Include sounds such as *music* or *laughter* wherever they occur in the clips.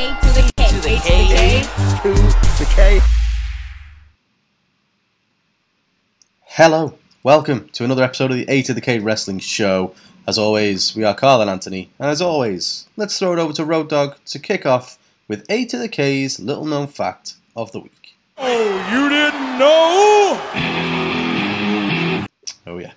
A to the K. To the A K. to the K. Hello, welcome to another episode of the A to the K Wrestling Show. As always, we are Carl and Anthony, and as always, let's throw it over to Road Dog to kick off with A to the K's little known fact of the week. Oh, you didn't know? Oh, yeah.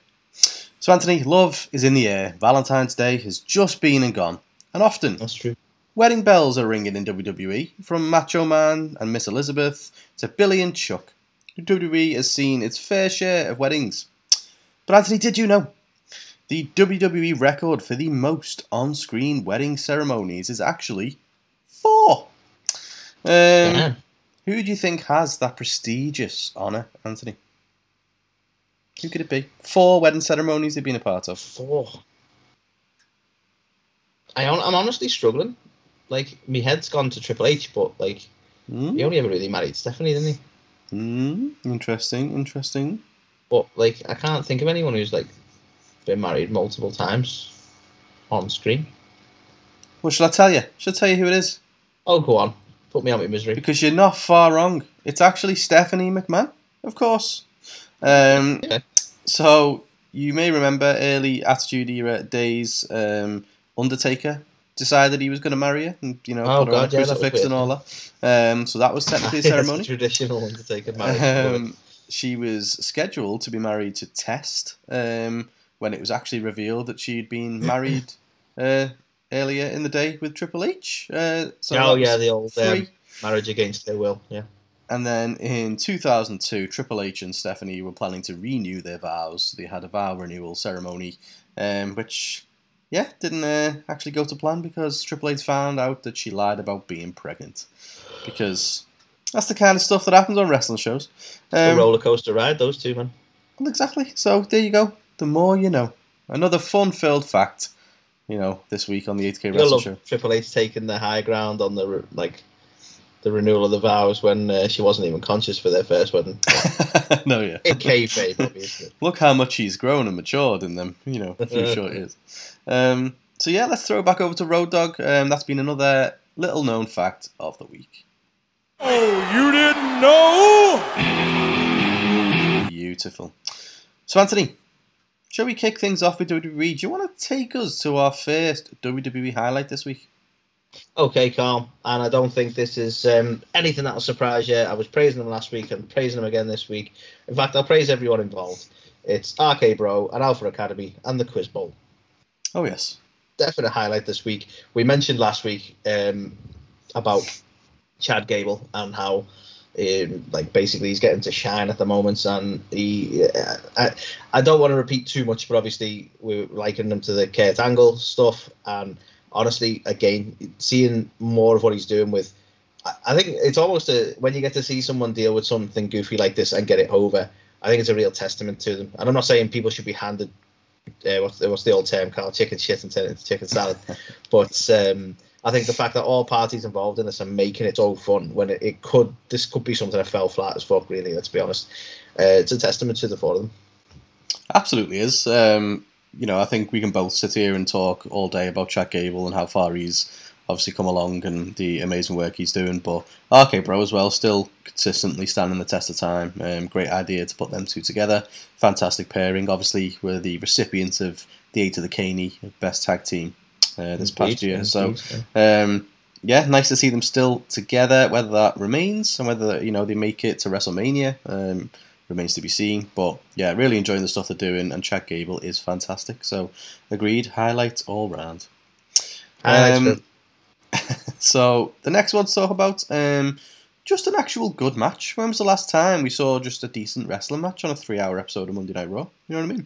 So, Anthony, love is in the air. Valentine's Day has just been and gone, and often That's true. Wedding bells are ringing in WWE, from Macho Man and Miss Elizabeth to Billy and Chuck. WWE has seen its fair share of weddings. But Anthony, did you know? The WWE record for the most on screen wedding ceremonies is actually four. Um, Yeah. Who do you think has that prestigious honour, Anthony? Who could it be? Four wedding ceremonies they've been a part of. Four. I I'm honestly struggling. Like, my head's gone to Triple H, but, like, Hmm? he only ever really married Stephanie, didn't he? Hmm. Interesting, interesting. But, like, I can't think of anyone who's, like, been married multiple times on screen. Well, shall I tell you? Shall I tell you who it is? Oh, go on. Put me out of my misery. Because you're not far wrong. It's actually Stephanie McMahon, of course. Um, Yeah. So you may remember early Attitude Era days. Um, Undertaker decided he was going to marry her, and you know, Oh, put her on a God, yeah, crucifix and all that. Um, so that was technically a *laughs* ceremony. the traditional Undertaker marriage. Um, she was scheduled to be married to Test um, when it was actually revealed that she'd been *laughs* married uh, earlier in the day with Triple H. Uh, so oh, yeah, the old um, marriage against their will. Yeah. And then in 2002, Triple H and Stephanie were planning to renew their vows. They had a vow renewal ceremony, um, which, yeah, didn't uh, actually go to plan because Triple H found out that she lied about being pregnant. Because that's the kind of stuff that happens on wrestling shows. a Um, roller coaster ride, those two, man. well, exactly. So there you go. The more you know. Another fun-filled fact, you know, this week on the 8K You gotta Wrestling Show. Triple H taking the high ground on the like the renewal of the vows when uh, she wasn't even conscious for their first wedding. *laughs* no, yeah. In kayfabe, obviously. *laughs* Look how much he's grown and matured in them, you know, a few short years. Um, so yeah, let's throw it back over to Road Dog. Um, that's been another little known fact of the week. Oh, you didn't know? Beautiful. So Anthony, shall we kick things off with WWE? Do you want to take us to our first WWE highlight this week? Okay, Carl, and I don't think this is um, anything that'll surprise you. I was praising them last week and praising them again this week. In fact, I'll praise everyone involved. It's RK Bro and Alpha Academy and the Quiz Bowl. Oh yes. Definite highlight this week. We mentioned last week um, about Chad Gable and how, um, like, basically he's getting to shine at the moment. And he, uh, I, I don't want to repeat too much, but obviously we're likening him to the Kurt Angle stuff. And honestly, again, seeing more of what he's doing with, I, think it's almost a when you get to see someone deal with something goofy like this and get it over. I think it's a real testament to them. And I'm not saying people should be handed uh, what's, the, what's the old term called chicken shit and turn it into chicken salad. *laughs* but um, I think the fact that all parties involved in this are making it so fun when it, it could this could be something that fell flat as fuck. Really, let's be honest. Uh, it's a testament to the four of them. Absolutely is. Um, you know, I think we can both sit here and talk all day about Chad Gable and how far he's obviously come along and the amazing work he's doing. But RK Bro as well, still consistently standing the test of time. Um, great idea to put them two together. Fantastic pairing. Obviously, we're the recipients of the Eight of the Caney Best Tag Team uh, this past year. So, indeed, yeah. um, yeah, nice to see them still together. Whether that remains and whether you know they make it to WrestleMania um, remains to be seen. But yeah, really enjoying the stuff they're doing, and Chad Gable is fantastic. So, agreed. Highlights all round. Um, *laughs* so the next one to talk about, um, just an actual good match. When was the last time we saw just a decent wrestling match on a three-hour episode of Monday Night Raw? You know what I mean?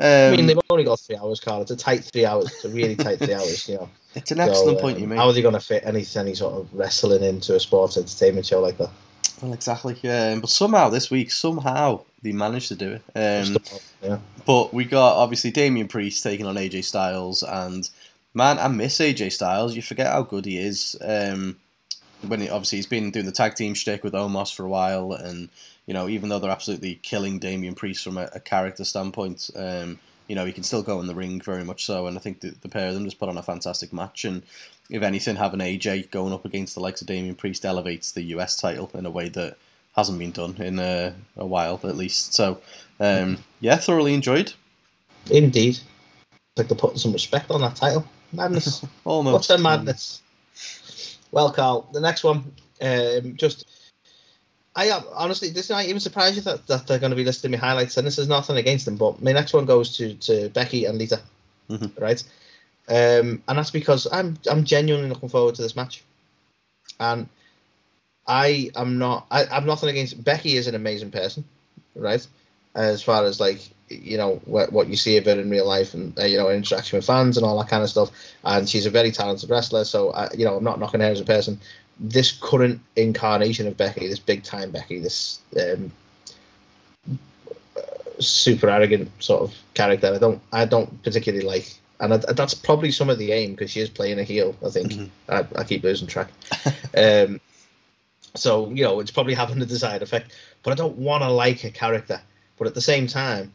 Um, I mean, they've only got three hours, Carl. It's a tight three hours. It's a really tight three *laughs* hours. You know. it's an excellent So, point um, you make. How are they going to fit any any sort of wrestling into a sports entertainment show like that? Well, exactly. Yeah, but somehow this week, somehow they managed to do it. Um, yeah. But we got obviously Damian Priest taking on AJ Styles, and man, I miss AJ Styles. You forget how good he is. Um, when he, obviously he's been doing the tag team shtick with Omos for a while, and you know even though they're absolutely killing Damian Priest from a, a character standpoint, um, you know he can still go in the ring very much so. And I think the, the pair of them just put on a fantastic match. And if anything, having AJ going up against the likes of Damian Priest elevates the US title in a way that hasn't been done in a, a while at least. So um, yeah, thoroughly enjoyed. Indeed. Like they're putting some respect on that title. Madness. *laughs* Almost. What's their madness? Well, Carl, the next one, um, just I am honestly, this not even surprised you that, that they're going to be listing my highlights, and this is nothing against them, but my next one goes to, to Becky and Lita, Mhm. right? Um, and that's because I'm I'm genuinely looking forward to this match, and I am not I, I'm nothing against Becky is an amazing person, right? As far as like you know what, what you see of her in real life and uh, you know interaction with fans and all that kind of stuff, and she's a very talented wrestler. So I, you know I'm not knocking her as a person. This current incarnation of Becky, this big time Becky, this um, super arrogant sort of character, I don't I don't particularly like. And I, that's probably some of the aim because she is playing a heel. I think Mhm. I, I keep losing track. *laughs* um, so you know it's probably having the desired effect. But I don't want to like a character. But at the same time,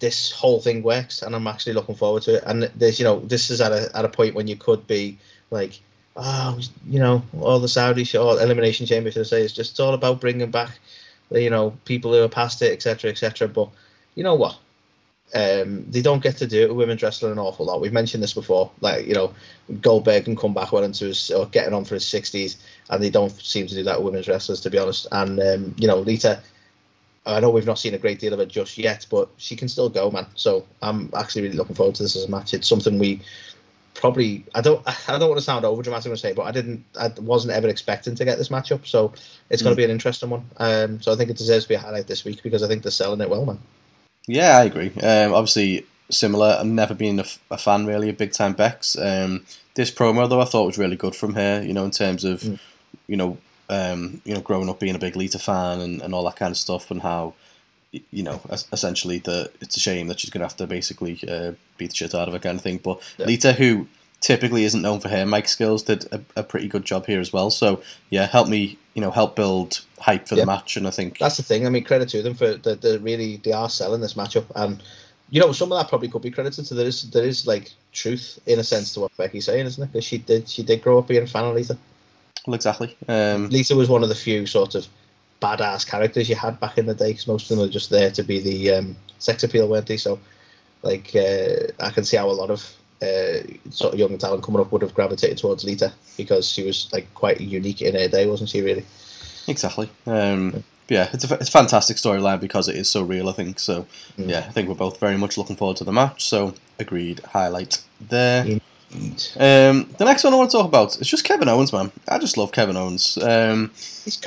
this whole thing works, and I'm actually looking forward to it. And there's you know this is at a at a point when you could be like, oh, you know, all the Saudi show, elimination chamber should I say, it's just all about bringing back, you know, people who are past it, etc., etc. But you know what? Um, they don't get to do it with women's wrestling an awful lot. We've mentioned this before. Like you know, Goldberg can come back well into his or getting on for his sixties, and they don't seem to do that with women's wrestlers, to be honest. And um, you know, Lita, I know we've not seen a great deal of it just yet, but she can still go, man. So I'm actually really looking forward to this as a match. It's something we probably I don't *laughs* I don't want to sound over dramatic to say, but I didn't I wasn't ever expecting to get this matchup, so it's going to be an interesting one. Um, so I think it deserves to be a highlight this week because I think they're selling it well, man. Yeah, I agree. Um, obviously, similar. I've never been a fan really of big time Bex. Um, this promo though, I thought was really good from her. You know, in terms of, Mm. you know, um, you know, growing up being a big Lita fan and, and all that kind of stuff, and how, you know, essentially that it's a shame that she's gonna have to basically uh, beat the shit out of her kind of thing. But Yeah. Lita, who typically isn't known for her mic skills, did a, a pretty good job here as well. So yeah, help me, you know, help build hype for Yeah. the match, and I think That's the thing. I mean, credit to them for the, the really they are selling this matchup, and you know some of that probably could be credited to there is there is like truth in a sense to what Becky's saying, isn't it? Because she did she did grow up being a fan of Lita. well, exactly. Um, Lita was one of the few sort of badass characters you had back in the day, because most of them are just there to be the um, sex appeal, weren't they? So, like, uh, I can see how a lot of uh, sort of young talent coming up would have gravitated towards Lita because she was like quite unique in her day, wasn't she? Really? Exactly. Um, yeah, it's a, it's a fantastic storyline because it is so real, I think. So, Mm. yeah, I think we're both very much looking forward to the match. So, agreed. Highlight there. Yeah. Um, the next one I want to talk about is just Kevin Owens, man. I just love Kevin Owens. Um,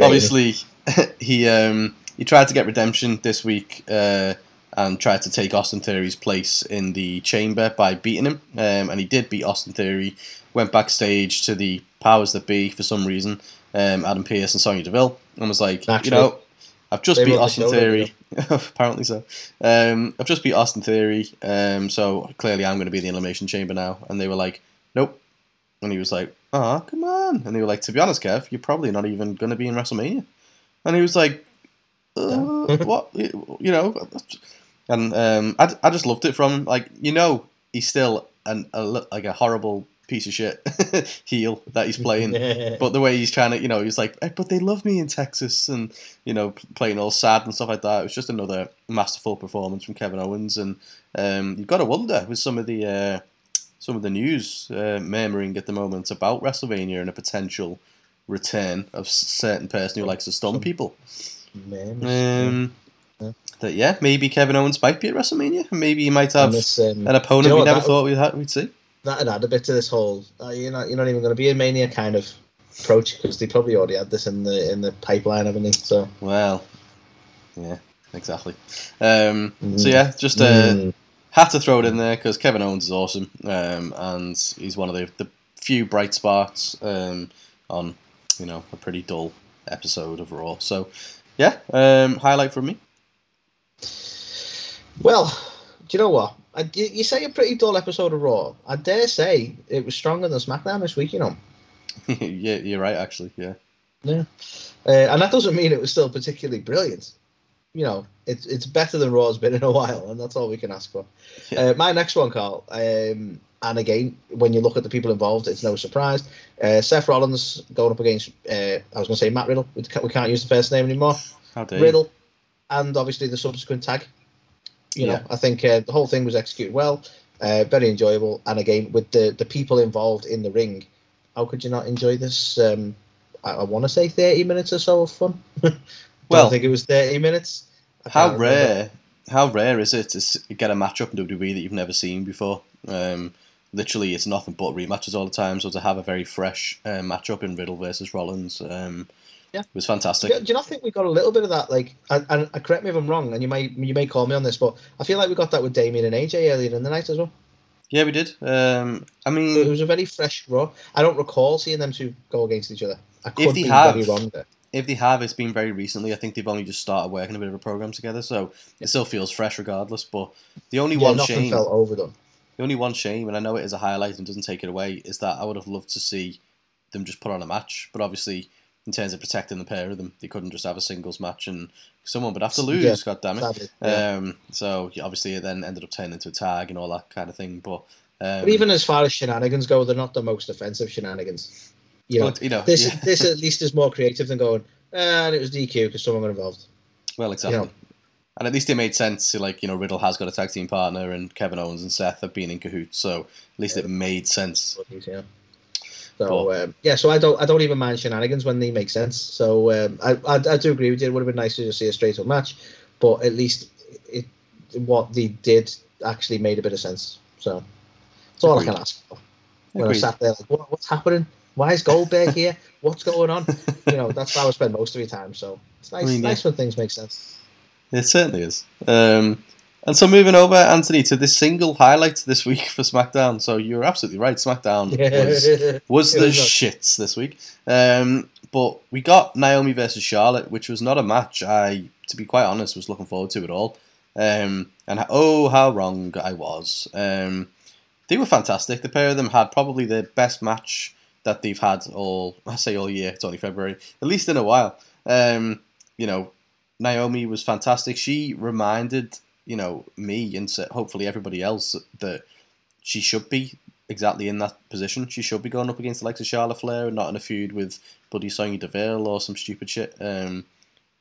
obviously, *laughs* he um, he tried to get redemption this week uh, and tried to take Austin Theory's place in the chamber by beating him, um, and he did beat Austin Theory. Went backstage to the powers that be for some reason, um, Adam Pearce and Sonya Deville, and was like, Naturally. you know, I've just They beat Austin Theory. *laughs* Apparently so. Um, I've just beat Austin Theory, um, so clearly I'm going to be in the Elimination Chamber now. And they were like, nope. And he was like, oh, come on. And they were like, to be honest, Kev, you're probably not even going to be in WrestleMania. And he was like, uh, *laughs* what? You know? And um, I, I just loved it from him. Like, you know, he's still an, a, like a horrible piece of shit *laughs* heel that he's playing. *laughs* But the way he's trying to, you know, he's like, "Eh, but they love me in Texas, and you know, playing all sad and stuff like that. It was just another masterful performance from Kevin Owens, and um, you've got to wonder with some of the uh, some of the news uh, murmuring at the moment about WrestleMania and a potential return of certain person who likes to stun people. Um, Yeah. That yeah, maybe Kevin Owens might be at WrestleMania, maybe he might have this, um, an opponent you know we never thought we'd, ha- we'd see. that'd add a bit to this whole uh, you're not you're not even going to be a mania kind of approach because they probably already had this in the in the pipeline, haven't they? So Well, yeah, exactly. Um, So Mm. yeah, just uh, Mm. had to throw it in there because Kevin Owens is awesome, um, and he's one of the, the few bright spots um, on you know a pretty dull episode of Raw. So yeah, um, highlight from me. well, do you know what? I, you, you say a pretty dull episode of Raw. I dare say it was stronger than SmackDown this week. You know. *laughs* yeah, you're right. Actually, yeah. Yeah. Uh, and that doesn't mean it was still particularly brilliant. you know, it's it's better than Raw's been in a while, and that's all we can ask for. Yeah. Uh, my next one, Carl, um, and again, when you look at the people involved, it's no surprise. Uh, Seth Rollins going up against, uh, I was going to say Matt Riddle. We can't, we can't use the first name anymore. How? Riddle, and obviously the subsequent tag. You know, I think uh, the whole thing was executed well, uh, very enjoyable, and again with the the people involved in the ring, how could you not enjoy this? Um, I, I want to say thirty minutes or so of fun. *laughs* Well- Don't think it was thirty minutes. I How remember. rare, how rare is it to get a matchup in WWE that you've never seen before? Um, literally, it's nothing but rematches all the time. So to have a very fresh uh, matchup in Riddle versus Rollins, um, Yeah. was fantastic. Do, do you not think we got a little bit of that? Like, and, and uh, correct me if I'm wrong, and you may you may call me on this, but I feel like we got that with Damian and AJ earlier in the night as well. Yeah, we did. Um, I mean It was a very fresh Raw. I don't recall seeing them two go against each other. I could they be have- very wrong there. if they have, it's been very recently. I think they've only just started working a bit of a program together, so it still feels fresh regardless. But the only Yeah, one nothing shame, felt overdone. The only one shame, and I know it is a highlight and doesn't take it away, is that I would have loved to see them just put on a match. But obviously, in terms of protecting the pair of them, they couldn't just have a singles match, and someone would have to lose. Yeah, God damn it! Yeah. Um, so obviously, it then ended up turning into a tag and all that kind of thing. But um, But even as far as shenanigans go, they're not the most offensive shenanigans. You know, well, you know, this yeah. this at least is more creative than going, "Ah, and it was DQ because someone got involved. Well, exactly. You know. And at least it made sense to like you know Riddle has got a tag team partner and Kevin Owens and Seth have been in cahoots, so at least it made sense. Yeah. So um, yeah, so I don't I don't even mind shenanigans when they make sense. So um, I, I I do agree with you. It would have been nice to just see a straight up match, but at least it what they did actually made a bit of sense. So that's all Agreed. I can ask for. When I sat there like, what, what's happening? Why is Goldberg here? *laughs* What's going on? You know, that's how I spend most of your time. So it's nice, I mean, yeah. nice when things make sense. It certainly is. Um, and so moving over, Anthony, to this single highlight this week for SmackDown. So you're absolutely right. SmackDown *laughs* was was the was shits this week. Um, but we got Naomi versus Charlotte, which was not a match I, to be quite honest, was looking forward to at all. Um, and oh, how wrong I was. Um, they were fantastic. The pair of them had probably the best match that they've had all, *laughs* I say all year, it's only February, at least in a while. Um, you know, Naomi was fantastic. She reminded, you know, me and hopefully everybody else that she should be exactly in that position. She should be going up against the likes of Charlotte Flair and not in a feud with Buddy Sonya Deville or some stupid shit. Um,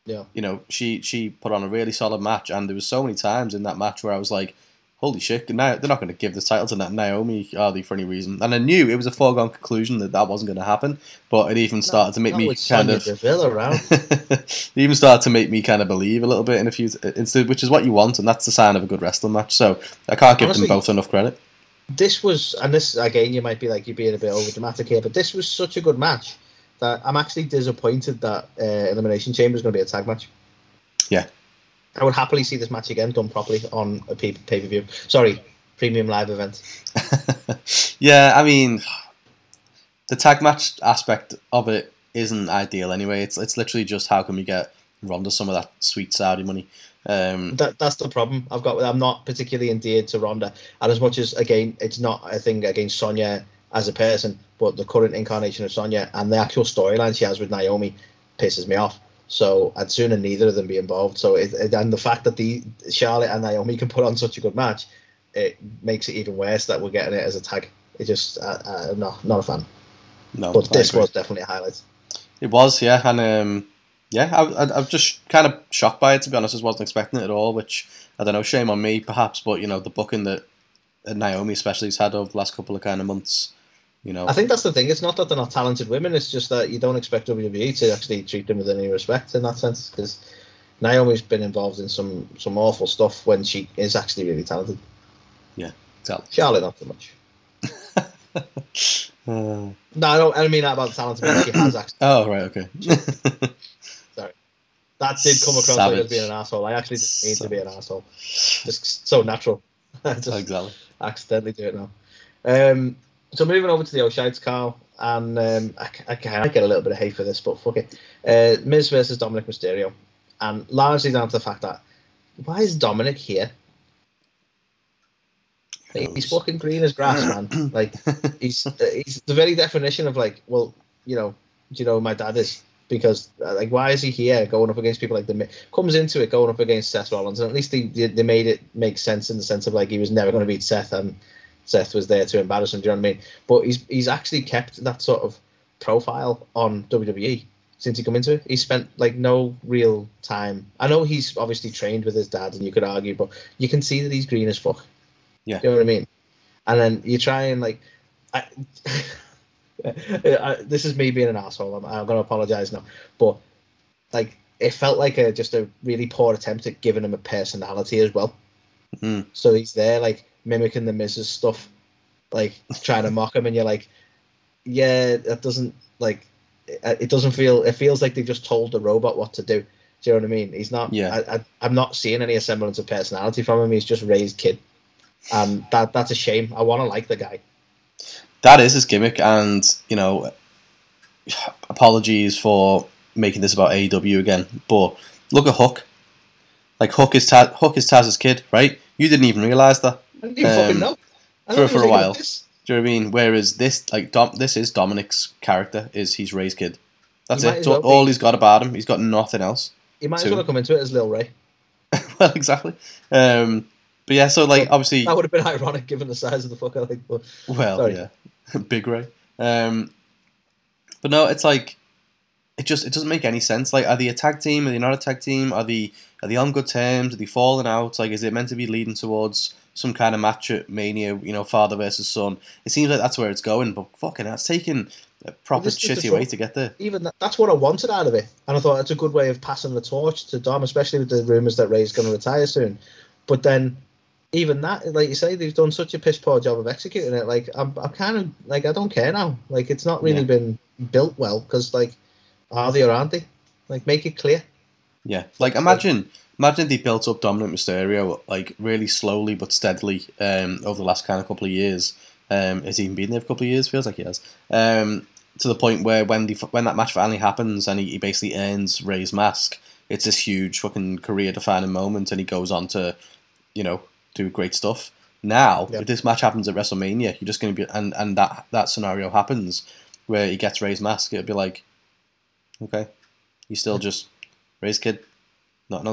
Yeah. you know, she she put on a really solid match, and there was so many times in that match where I was like, "Holy shit! Now they're not going to give the title to Na- Naomi, are they, for any reason?" And I knew it was a foregone conclusion that that wasn't going to happen. But *laughs* it even started to make me kind of it even started to make me kind of believe a little bit in a few, instead, which is what you want, and that's the sign of a good wrestling match. So I can't give Honestly- them both enough credit. this was, and this again, you might be like you're being a bit over dramatic here, but this was such a good match that I'm actually disappointed that uh, Elimination Chamber is going to be a tag match. Yeah. I would happily see this match again done properly on a pay per view. Sorry, premium live event. *laughs* yeah, I mean, the tag match aspect of it isn't ideal anyway. It's it's literally just how can we get Ronda some of that sweet Saudi money. Um, That that's the problem I've got. I'm not particularly endeared to Ronda, and as much as again, it's not a thing against Sonya as a person, but the current incarnation of Sonya and the actual storyline she has with Naomi pisses me off. So I'd sooner neither of them be involved. So it, it- and the fact that the Charlotte and Naomi can put on such a good match, it makes it even worse that we're getting it as a tag. It just uh, uh, no, not a fan. no, But I this agree. was definitely a highlight. It was, yeah, and um, yeah, I, I'm just kind of shocked by it to be honest. I wasn't expecting it at all. Which I don't know, shame on me perhaps, but you know the booking that Naomi especially has had over the last couple of kind of months. You know, I think that's the thing. It's not that they're not talented women. It's just that you don't expect WWE to actually treat them with any respect in that sense. Because Naomi's been involved in some some awful stuff when she is actually really talented. Yeah, exactly. Charlotte, not so much. *laughs* Uh, No, I don't. I don't mean that about the talent. She has actually. oh right, okay. *laughs* Sorry, that did come across like as being an asshole. I actually didn't mean to be an asshole. Just so natural. *laughs* I just exactly. accidentally do it now. Um, so moving over to the O'Shites, Carl, and um, I, I, I get a little bit of hate for this, but fuck it. Uh, Miz versus Dominik Mysterio, and largely down to the fact that why is Dominik here? Like, he's fucking green as grass, man. *clears throat* Like he's uh, he's the very definition of like, well, you know, do you know who my dad is? because uh, like why is he here going up against people like the comes into it going up against Seth Rollins and at least they they they made it make sense in the sense of like he was never going to beat Seth and Seth was there to embarrass him. Do you know what I mean? But he's he's actually kept that sort of profile on WWE since he come into it. He spent like no real time. I know he's obviously trained with his dad, and you could argue, but you can see that he's green as fuck. Yeah. you know what I mean. And then you try and like, I, *laughs* I, this is me being an asshole. I'm, I'm gonna apologize now, but like it felt like a just a really poor attempt at giving him a personality as well. Mm. So he's there like mimicking the Miz's stuff, like trying to mock him, and you're like, yeah, that doesn't like it, doesn't feel. It feels like they just told the robot what to do. Do you know what I mean? He's not. Yeah. I, I, I'm not seeing any semblance of personality from him. He's just raised kid, and that that's a shame. I want to like the guy. That is his gimmick, and you know, apologies for making this about AEW again, but look at Hook. Like Hook is Ta- Hook is Taz's kid, right? You didn't even realize that. I didn't even fucking Um, know. For- for a while. Do you know what I mean? Whereas this, like, Dom, this is Dominik's character. Is he's Rey's kid. That's He it. all, well be. all he's got about him. He's got nothing else. He might as well come into it as Lil Rey. *laughs* well, exactly. Um, but yeah, so like *laughs* obviously, That would have been ironic given the size of the fucker. I like, but well, sorry. yeah, *laughs* Big Rey. Um, but no, it's like it just it doesn't make any sense. Like, are they a tag team? Are they not a tag team? Are they are they on good terms? Are they falling out? Like, is it meant to be leading towards some kind of match at Mania? You know, father versus son. It seems like that's where it's going. But fucking, that's taking a proper this shitty trouble. way to get there. even that, that's what I wanted out of it, and I thought that's a good way of passing the torch to Dom, especially with the rumours that Rey's going to retire soon. But then, even that, like you say, they've done such a piss poor job of executing it. Like I'm, I'm kind of like I don't care now. Like it's not really Yeah. been built well because like are they or aren't they? Like make it clear. Yeah, like imagine, imagine they built up Dominik Mysterio like really slowly but steadily um, over the last kind of couple of years. Um, has he even been there for a couple of years? Feels like he has. Um, to the point where when the when that match finally happens and he, he basically earns Rey's mask, it's this huge fucking career defining moment, and he goes on to, you know, do great stuff. Now, Yeah. if this match happens at WrestleMania, you're just going to be and and that that scenario happens where he gets Rey's mask. It'd be like, okay, you still just Rey's kid,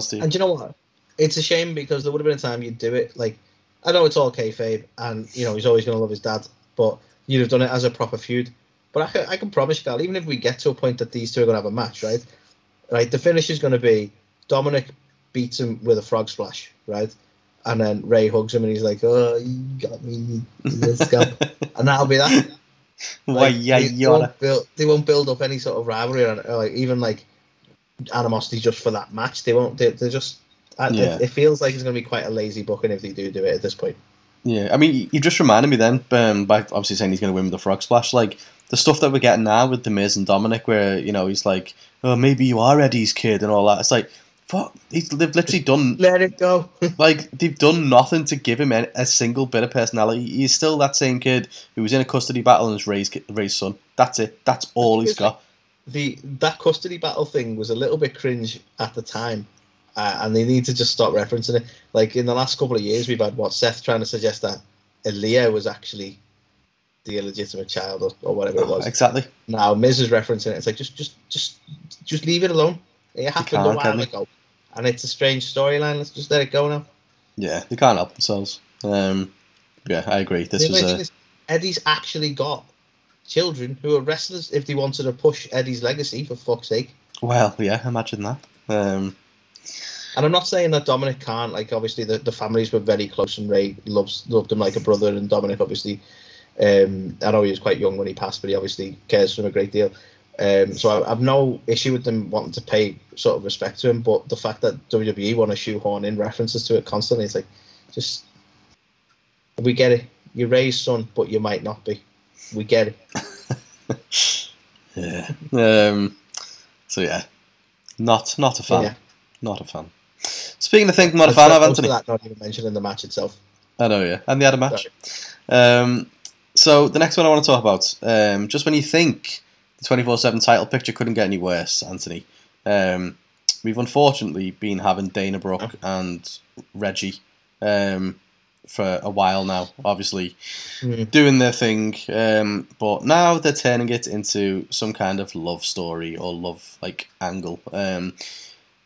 to you. And you know what? It's a shame because there would have been a time you'd do it. Like I know it's all kayfabe, and you know he's always going to love his dad, but you'd have done it as a proper feud. But I can, I can promise you, Gal, even if we get to a point that these two are going to have a match, right? Right, the finish is going to be Dominik beats him with a frog splash, right? And then Rey hugs him and he's like, "Oh, you got me, *laughs* and that'll be that. Why, Like, yeah, they, won't build, they won't build up any sort of rivalry or, or like even like animosity just for that match. They won't. They, they're just. Yeah. it, it feels like it's going to be quite a lazy booking if they do do it at this point. Yeah, I mean, you just reminded me then, um, by obviously saying he's going to win with the frog splash, like the stuff that we're getting now with the Miz and Dominik, where you know he's like, "Oh, maybe you are Eddie's kid" and all that. It's like, fuck, he's, they've literally done Let it go. *laughs* like they've done nothing to give him a, single bit of personality. He's still that same kid who was in a custody battle and is raised Rey's son. That's it. That's all he's got. The that custody battle thing was a little bit cringe at the time, uh, and they need to just stop referencing it. Like in the last couple of years, we've had what Seth trying to suggest that Aalyah was actually the illegitimate child or, or whatever it was. Exactly. Now Miz is referencing it. It's like just just just just leave it alone. It happened a while ago, and it's a strange storyline. Let's just let it go now. Yeah, they can't help themselves. Um, yeah, I agree. This The was a is, Eddie's actually got children who are wrestlers. If they wanted to push Eddie's legacy, for fuck's sake. well, yeah. Imagine that. Um, And I'm not saying that Dominik can't. Like, obviously, the, the families were very close, and Rey loves loved him like a brother. And Dominik, obviously, um, I know he was quite young when he passed, but he obviously cares for him a great deal. Um, so I, I've no issue with them wanting to pay sort of respect to him. But the fact that WWE want to shoehorn in references to it constantly, it's like, just we get it. You're Rey's son, but you might not be. We get it. *laughs* yeah. Um, so yeah, not not a fan. Yeah. Not a fan. Speaking of things, not a fan of Anthony. that not even mentioned in the match itself. I know, yeah. And they had a match. Um, so the next one I want to talk about, um, just when you think the 24 7 title picture couldn't get any worse, Anthony, um, we've unfortunately been having Dana Brooke and Reggie um, for a while now, obviously Mm. doing their thing. Um, but now they're turning it into some kind of love story or love like angle, um,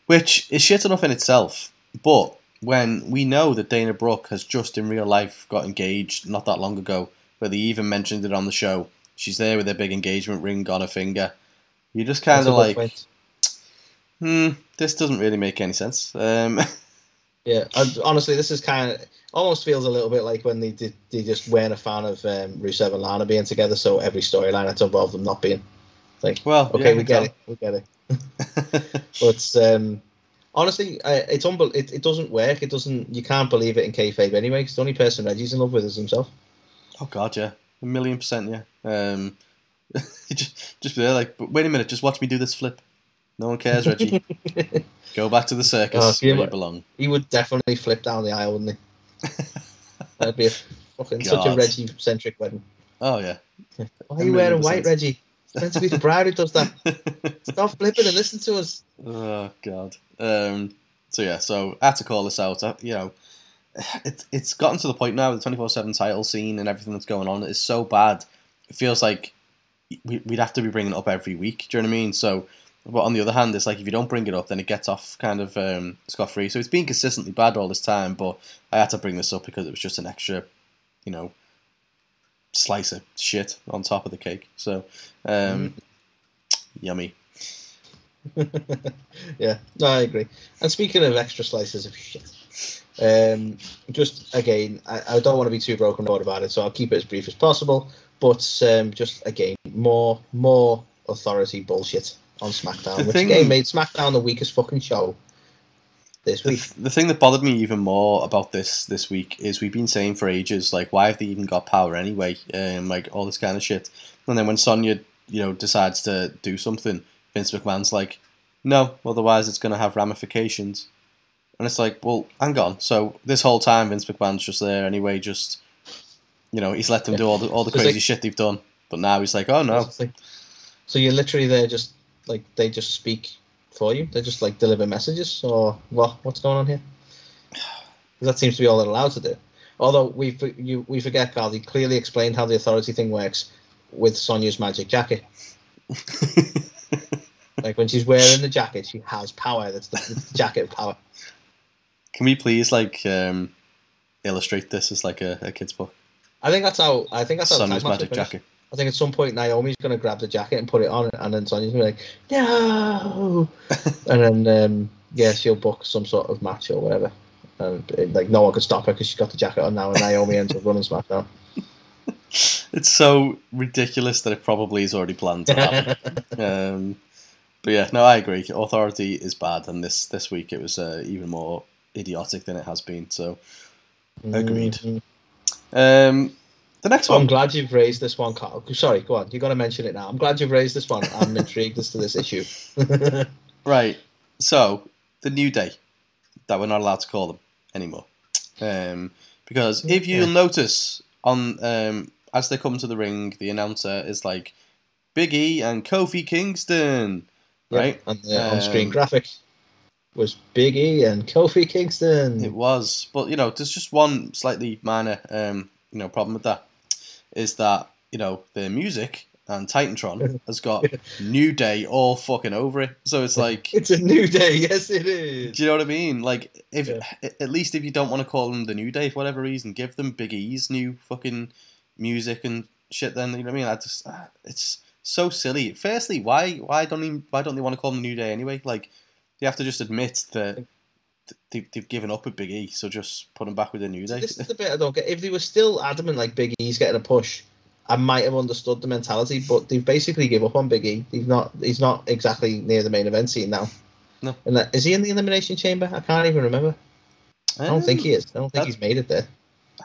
which is shit enough in itself. But when we know that Dana Brooke has just in real life got engaged not that long ago, where they even mentioned it on the show, she's there with her big engagement ring on her finger. You just kind of like, point. hmm, this doesn't really make any sense. Um, *laughs* Yeah, and honestly, this is kind of almost feels a little bit like when they did they just weren't a fan of um, Rusev and Lana being together, so every storyline had to involve them not being. Like, well, okay, yeah, we get it, we get it. *laughs* But um, honestly, I, it's unbel- it, it doesn't work. It doesn't. You can't believe it in kayfabe anyway. 'cause the only person Reggie's in love with is himself. Oh god, yeah, a million percent, yeah. Um, *laughs* just, just be there, like, but wait a minute, just watch me do this flip. No one cares, Reggie. *laughs* Go back to the circus Oh, yeah, where you but- belong. he would definitely flip down the aisle, wouldn't he? *laughs* That'd be a fucking such a Reggie centric wedding. Oh yeah. Why are A you million wearing white. Reggie? It's meant to be the bride who does that. *laughs* Stop flipping and listen to us. oh god. Um, so yeah, so I had to call this out. uh, You know, it's it's gotten to the point now. With the twenty four seven title scene and everything that's going on is so bad. It feels like we, we'd have to be bringing it up every week. Do you know what I mean? So, but on the other hand, it's like if you don't bring it up, then it gets off kind of um, scot free. So it's been consistently bad all this time. But I had to bring this up because it was just an extra, you know, slice of shit on top of the cake. So, um, yummy. *laughs* yeah, no, I agree. And speaking of extra slices of shit, um, just again, I, I don't want to be too broken down about it, so I'll keep it as brief as possible. But um, just again, more more authority bullshit on SmackDown, The which thing- again made SmackDown the weakest fucking show this The, week. th- the thing that bothered me even more about this this week is we've been saying for ages like why have they even got power anyway? Um, like all this kind of shit. And then when Sonya you know decides to do something Vince McMahon's like no otherwise it's going to have ramifications. And it's like well hang on. So this whole time Vince McMahon's just there anyway just you know he's let them do all the all the crazy like- shit they've done. But now he's like oh no. So you're literally there just like they just speak for you. They just like deliver messages or what? What's going on here? that seems to be all they're allowed to do. Although we you, we forget, Carl, he clearly explained how the authority thing works with Sonya's magic jacket. *laughs* Like when she's wearing the jacket, she has power. That's the, the jacket of power. can we please like um, illustrate this as like a, a kid's book I think that's how. I think that's how. Sonya's magic jacket I think at some point Naomi's going to grab the jacket and put it on, and then Sonya's going to be like, no. *laughs* and then, um, yeah, she'll book some sort of match or whatever. And uh, like no one could stop her because she's got the jacket on now, and Naomi ends up running SmackDown. *laughs* It's so ridiculous that it probably is already planned to happen. *laughs* um, but yeah, no, I agree. Authority is bad, and this this week it was uh, even more idiotic than it has been. So, Agreed. Mhm. um, the next one. I'm glad you've raised this one, Carl. Sorry, go on. You're going to mention it now. I'm glad you've raised this one. I'm intrigued as to this issue. *laughs* right? So, the new day that we're not allowed to call them anymore, um, because if you'll Yeah. notice on um, as they come to the ring, the announcer is like Big E and Kofi Kingston, right? And the on-screen Um, graphic was Big E and Kofi Kingston. It was, but you know, there's just one slightly minor, um, you know, problem with that is that you know the music and Titantron *laughs* has got New Day all fucking over it. So it's like, *laughs* It's a new day. Yes, it is. do you know what I mean? Like, if Yeah. at least if you don't want to call them the New Day for whatever reason, give them Big E's new fucking music and shit. Then you know what I mean? I just, ah, it's so silly. Firstly, why why don't he, why don't they want to call them New Day anyway? Like, you have to just admit that. They, they've given up with Big E, so just put him back with the New Day. this is the bit I don't get. If they were still adamant like Big E's getting a push, I might have understood the mentality. But they've basically give up on Big E. He's not. He's not exactly near the main event scene now. No. And that, is he in the elimination chamber? I can't even remember. I don't think he um, is. I don't think he's made it there.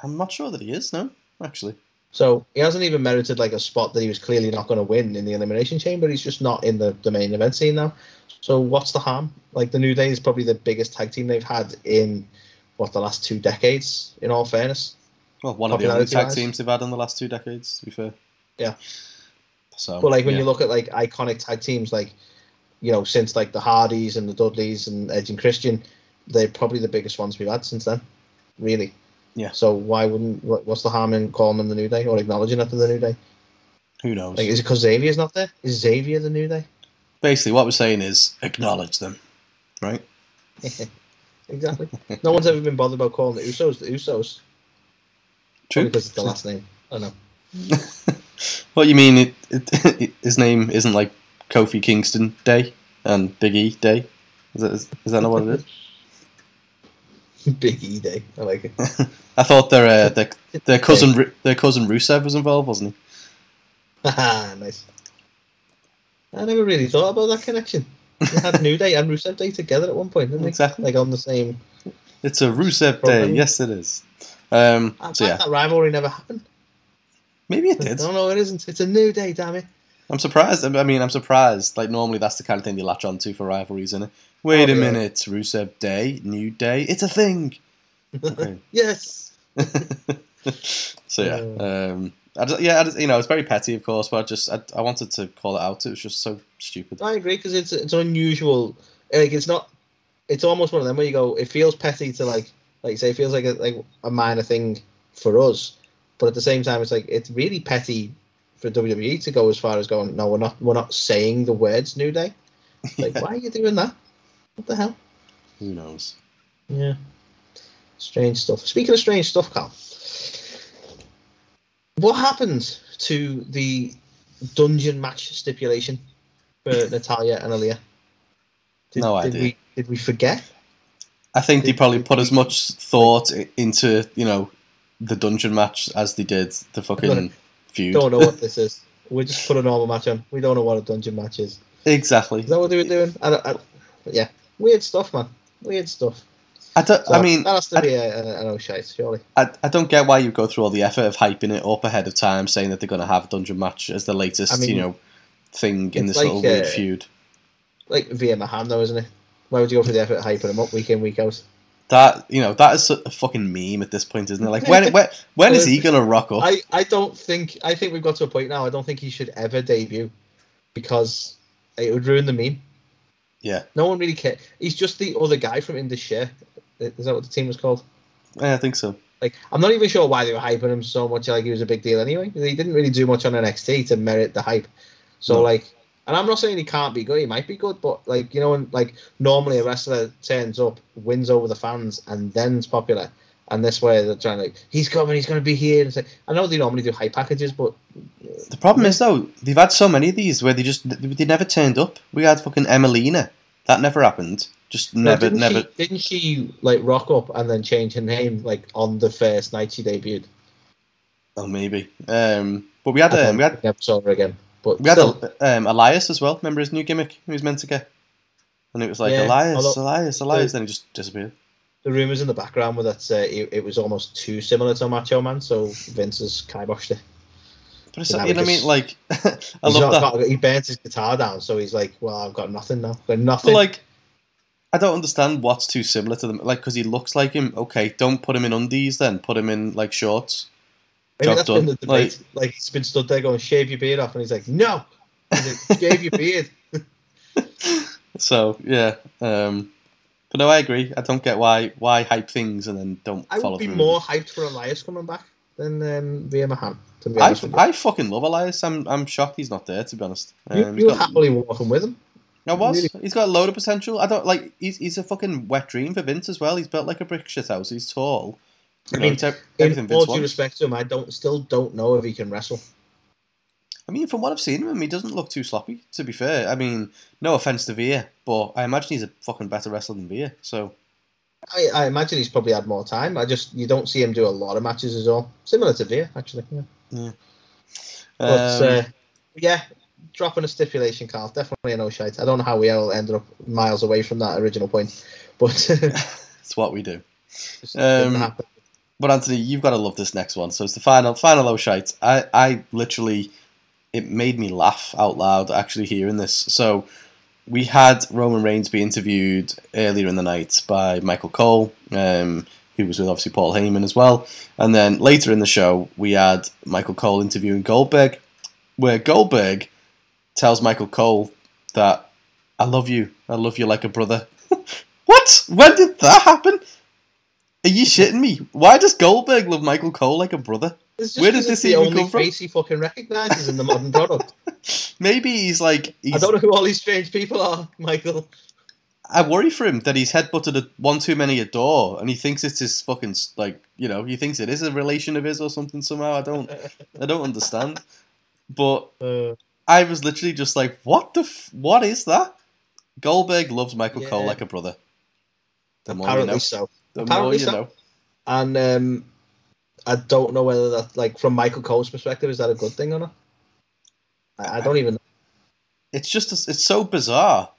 I'm not sure that he is. No, actually. So he hasn't even merited like a spot that he was clearly not going to win in the elimination chamber. He's just not in the, the main event scene now. So what's the harm? Like the New Day is probably the biggest tag team they've had in what the last two decades. In all fairness, Well, one of the only tag teams they've had in the last two decades. To be fair. Yeah. So, but like when yeah. you look at like iconic tag teams, like you know since like the Hardys and the Dudleys and Edge and Christian, they're probably the biggest ones we've had since then. Really, Yeah. So why wouldn't? what- What's the harm in calling them the New Day or acknowledging it as the New Day? Who knows? Like, is it because Xavier's not there? Is Xavier the New Day? Basically, what we're saying is acknowledge them, right? *laughs* exactly. no one's ever been bothered about calling the Usos the Usos. True. Probably because it's the last name. I know. *laughs* What you mean? It, *laughs* it, his name isn't like Kofi Kingston Day and Big E Day. Is that, is, is that not what it is? *laughs* Big E Day. I like it. *laughs* I thought their uh, their, their cousin their cousin Rusev was involved, wasn't he? *laughs* nice. I never really thought about that connection. They had New Day and Rusev Day together at one point, didn't they? Exactly. Like on the same. It's a Rusev Day. Yes, it is. Um, I so yeah, that rivalry never happened. maybe it did. No, no, it isn't. It's a New Day, damn it. I'm surprised. I mean, I'm surprised. Like normally, that's the kind of thing you latch onto for rivalries, isn't it? Wait Oh, a yeah. minute, Rusev Day, New Day. It's a thing. *laughs* Okay. yes. *laughs* so yeah, um, I just, yeah, I just, you know, it's very petty, of course, but I just I, I wanted to call it out. It was just so stupid. I agree because it's it's unusual. Like it's not. It's almost one of them where you go. It feels petty to like like say it feels like a like a minor thing for us, but at the same time it's like it's really petty for WWE to go as far as going. No, we're not. We're not saying the words New Day. Like, *laughs* Yeah. why are you doing that? What the hell? Who knows? Yeah. Strange stuff. Speaking of strange stuff, Carl, what happened to the dungeon match stipulation for *laughs* Natalya and Aliyah? Did, No did idea. We, did we forget? I think they probably put we- as much thought into you know the dungeon match as they did the fucking feud. Don't know what this is. *laughs* We just put a normal match on. We don't know what a dungeon match is. exactly. Is that what they were doing? I don't, I, yeah. Weird stuff, man. Weird stuff. I don't. So I mean, that has to I- be a, an oh shite, surely. I, I don't get why you go through all the effort of hyping it up ahead of time, saying that they're going to have a dungeon match as the latest, I mean, you know, thing in this like, little weird uh, feud. Like via Mahan, though, isn't it? Why would you go through the effort of hyping them up week in, week out? That you know, that is a fucking meme at this point, isn't it? Like when *laughs* when when is he going to rock up? I, I don't think I think we've got to a point now. I don't think he should ever debut because it would ruin the meme. Yeah. No one really cares. He's just the other guy from Indus Sher. Is that what the team was called? Yeah, I think so. Like I'm not even sure why they were hyping him so much. Like he was a big deal anyway. He didn't really do much on NXT to merit the hype. So No. like, and I'm not saying he can't be good. He might be good, but like you know, when like normally a wrestler turns up, wins over the fans, and then's popular. And this way they're trying to like, he's coming, he's going to be here. It's like, I know they normally do high packages, but The problem is though, they've had so many of these where they just they never turned up. We had fucking Emmalina. That never happened. Just No, never, didn't never. She, didn't she like rock up and then change her name like on the first night she debuted? Oh, maybe. Um, but we had um, we had never saw her again. But we had still, um, Elias as well. Remember his new gimmick? He was meant to get, and it was like Yeah, Elias, although- Elias, Elias. Then he just disappeared. The rumors in the background were that uh, it, it was almost too similar to Macho Man, so Vince has kiboshed it. But it's, you know what I mean? Like, *laughs* I love that. got- he burnt his guitar down, so he's like, "Well, I've got nothing now. Got But nothing." like, I don't understand what's too similar to them. Like, because he looks like him. Okay, don't put him in undies. Then put him in like shorts. Maybe job that's been done. the debate. Like, he's been stood there going, "Shave your beard off," and he's like, "No." He's like, Shave your beard. *laughs* So yeah. Um, but no, I agree. I don't get why why hype things and then don't I follow would be through. more hyped for Elias coming back than um, Veer Mahaan. I, honest with you, I fucking love Elias. I'm I'm shocked he's not there. To be honest, Um, you he's were happily walking with him. I was. really- He's got a load of potential. I don't like. He's he's a fucking wet dream for Vince as well. He's built like a brick shit house. He's tall. You I mean, it's ev- In everything all Vince due wants. respect to him, I don't still don't know if he can wrestle. I mean, from what I've seen of him, he doesn't look too sloppy. To be fair, I mean, no offense to Veer, but I imagine he's a fucking better wrestler than Veer. So I, I imagine he's probably had more time. I just you don't see him do a lot of matches as well. Similar to Veer, actually. Yeah. But um, uh, yeah, dropping a stipulation, Carl. Definitely a no shite. I don't know how we all ended up miles away from that original point, *laughs* but *laughs* it's what we do. Um. But Anthony, you've got to love this next one. So it's the final, final low shite. I, I literally, it made me laugh out loud actually hearing this. So we had Roman Reigns be interviewed earlier in the night by Michael Cole, um, who was with obviously Paul Heyman as well. And then later in the show, we had Michael Cole interviewing Goldberg, where Goldberg tells Michael Cole that I love you, I love you like a brother. *laughs* what? When did that happen? Are you shitting me? Why does Goldberg love Michael Cole like a brother? Where 'cause this even only come from? face he fucking recognises in the modern *laughs* product. Maybe he's like I don't know who all these strange people are, *laughs* Michael. I worry for him that he's headbutted a, one too many a door, and he thinks it's his fucking like you know he thinks it is a relation of his or something somehow. I don't I don't understand. But *laughs* Uh, I was literally just like, what the f- what is that? Goldberg loves Michael Cole like a brother. The more apparently you know. so. The apparently more you so. know. And um, I don't know whether that, like, from Michael Cole's perspective, is that a good thing or not? I, I don't even. It's just it's so bizarre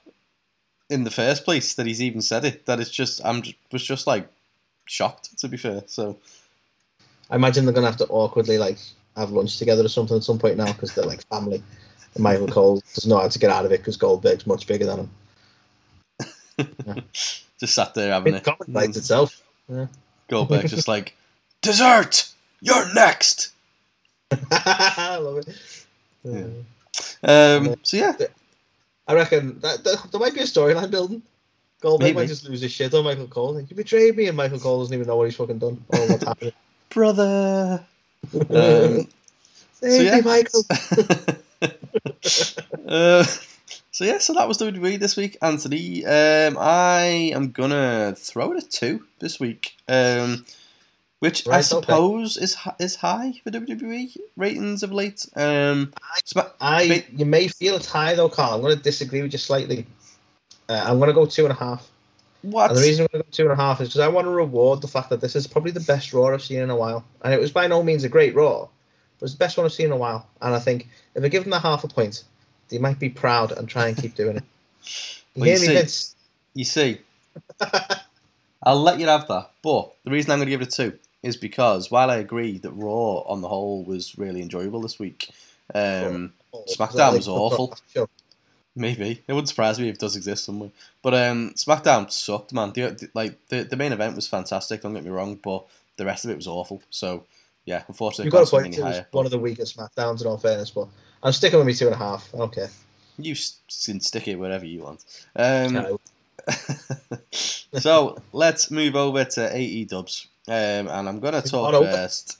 in the first place that he's even said it. That it's just I'm just, was just like shocked to be fair. So I imagine they're gonna have to awkwardly like have lunch together or something at some point now because they're like family. And Michael Cole doesn't know how to get out of it because Goldberg's much bigger than him. *laughs* just sat there having it. comic bites itself. Goldberg's just like dessert. You're next. I *laughs* love it. Yeah. Um, so yeah, I reckon that, that there might be a storyline building. Goldberg Maybe. might just lose his shit on Michael Cole. Like, you betrayed me, and Michael Cole doesn't even know what he's fucking done or what's *laughs* happening. brother. *laughs* Um, Save yeah. me, Michael. uh, so yeah, so that was WWE this week, Anthony. Um, I am gonna throw it a two this week, um, which I Right, okay. suppose is is high for WWE ratings of late. Um, I you may feel it's high though, Carl. I'm going to disagree with you slightly. Uh, I'm going to go two and a half. what? And the reason I'm going to go two and a half is because I want to reward the fact that this is probably the best Raw I've seen in a while. And it was by no means a great Raw, but it's the best one I've seen in a while. And I think if I give them that half a point, they might be proud and try and keep doing it. You Well, you me, see- Vince? You see, *laughs* I'll let you have that. But the reason I'm going to give it a two is because while I agree that Raw on the whole was really enjoyable this week, um, SmackDown was awful. *laughs* Maybe it wouldn't surprise me if it does exist somewhere. But um, SmackDown sucked, man. The, the- like the, the main event was fantastic. Don't get me wrong, but the rest of it was awful. So yeah, unfortunately, You've got a point. It was higher. one of the weakest SmackDowns in all fairness, but I'm sticking with me two and a half. I don't care. You can stick it wherever you want. Um, *laughs* so let's move over to AE Dubs, um, and I'm going to talk first.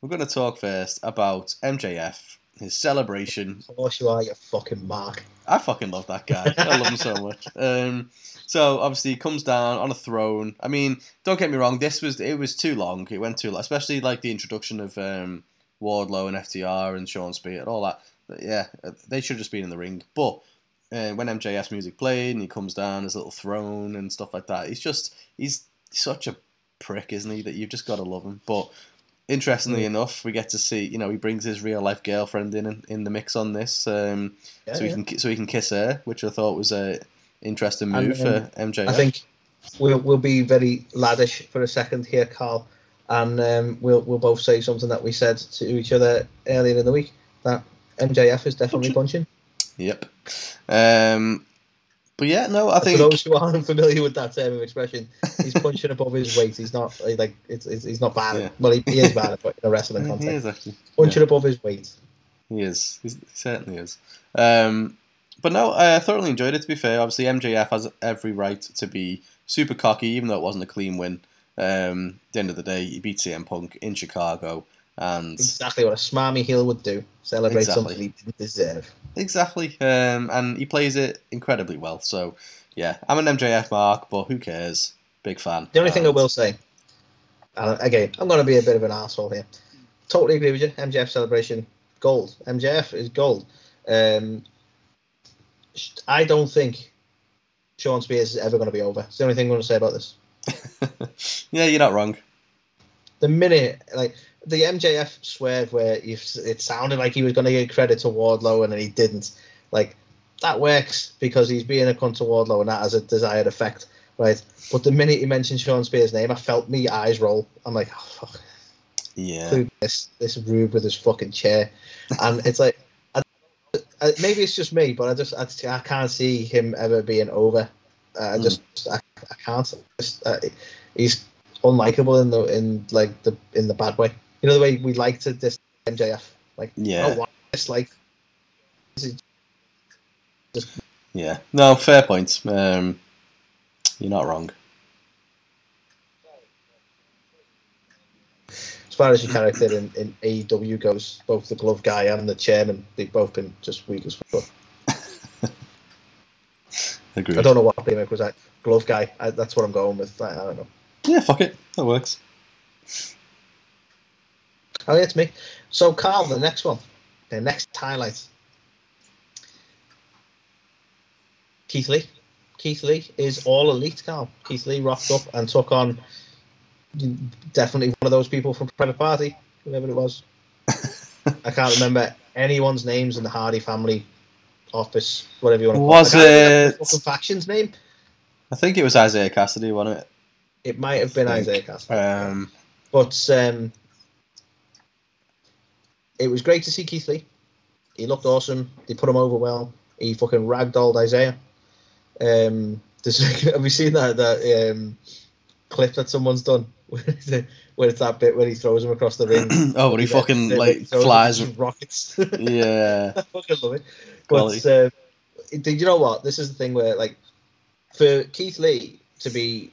We're going to talk first about MJF, his celebration Of course you are, you fucking mark. I fucking love that guy. I love him so *laughs* much. Um, so obviously he comes down on a throne. I mean, don't get me wrong. This was it was too long. It went too long, especially like the introduction of um, Wardlow and FTR and Shawn Spear and all that. But yeah, uh, they should have just been in the ring. But uh, when MJF's music played and he comes down his little throne and stuff like that, he's just he's such a prick, isn't he? That you've just got to love him. But interestingly Mm. enough, we get to see you know he brings his real life girlfriend in in the mix on this. Um, Yeah, so he yeah. can so he can kiss her, which I thought was a interesting And, move um, for MJF. I think we'll we'll be very laddish for a second here, Carl, and um, we'll we'll both say something that we said to each other earlier in the week that MJF is definitely punching. Yep. Um, but yeah, no, I think For those who aren't familiar with that term of expression, he's punching above his weight. He's not like it's, it's he's not bad. Yeah. Well, he, he is bad, but in a wrestling *laughs* he context, is actually. punching above his weight. He is. He's, he certainly is. Um, but no, I thoroughly enjoyed it. To be fair, obviously MJF has every right to be super cocky, even though it wasn't a clean win. Um, at the end of the day, he beat CM Punk in Chicago, and Exactly what a smarmy heel would do. Celebrate Exactly. something he didn't deserve. exactly, um, and he plays it incredibly well. So yeah, I'm an MJF mark, but who cares? Big fan. The only thing I will say, and again, I'm going to be a bit of an asshole here. Totally agree with you. MJF celebration, gold. MJF is gold. Um, I don't think Shawn Spears is ever going to be over. It's the only thing I'm going to say about this. *laughs* yeah, you're not wrong. The minute, like the MJF swerve, where you, it sounded like he was going to give credit to Wardlow and then he didn't. Like that works because he's being a cunt to Wardlow and that has a desired effect, right? But the minute he mentioned Shawn Spears' name, I felt me eyes roll. I'm like, oh, fuck. Yeah. This this Rube with his fucking chair, and it's like, I, I, maybe it's just me, but I just I, I can't see him ever being over. Uh, I Hmm. just I, I can't. Just, uh, he's unlikable in the in like the in the bad way. You know the way we like to dis MJF. Like Yeah. oh, why dislike. Yeah. No, fair point. Um, you're not wrong. as far as your character in, in AEW goes, both the glove guy and the chairman, they've both been just weak as fuck. *laughs* Agreed. I don't know what gimmick was that. Glove guy. I, that's what I'm going with. I, I don't know. Yeah, fuck it. That works. Oh, yeah, it's me. So, Carl, the next one, the next highlight. Keith Lee. Keith Lee is all elite, Carl. Keith Lee rocked up and took on definitely one of those people from Private Party, whoever it was. *laughs* I can't remember anyone's names in the Hardy family office, whatever you want to call Was it. I it- fucking faction's name? I think it was Isiah Kassidy, wasn't it? It might have been. Isiah Kassidy. Um, But um, it was great to see Keith Lee. He looked awesome. They put him over well. He fucking ragdolled Isiah. Um, *laughs* have you seen that that um, clip that someone's done *laughs* where it's, that bit where he throws him across the ring? *clears throat* oh, but he Yeah, fucking yeah, like he flies. with *laughs* rockets. Yeah, I fucking love it. But uh, did you know what? This is the thing where, like, for Keith Lee to be,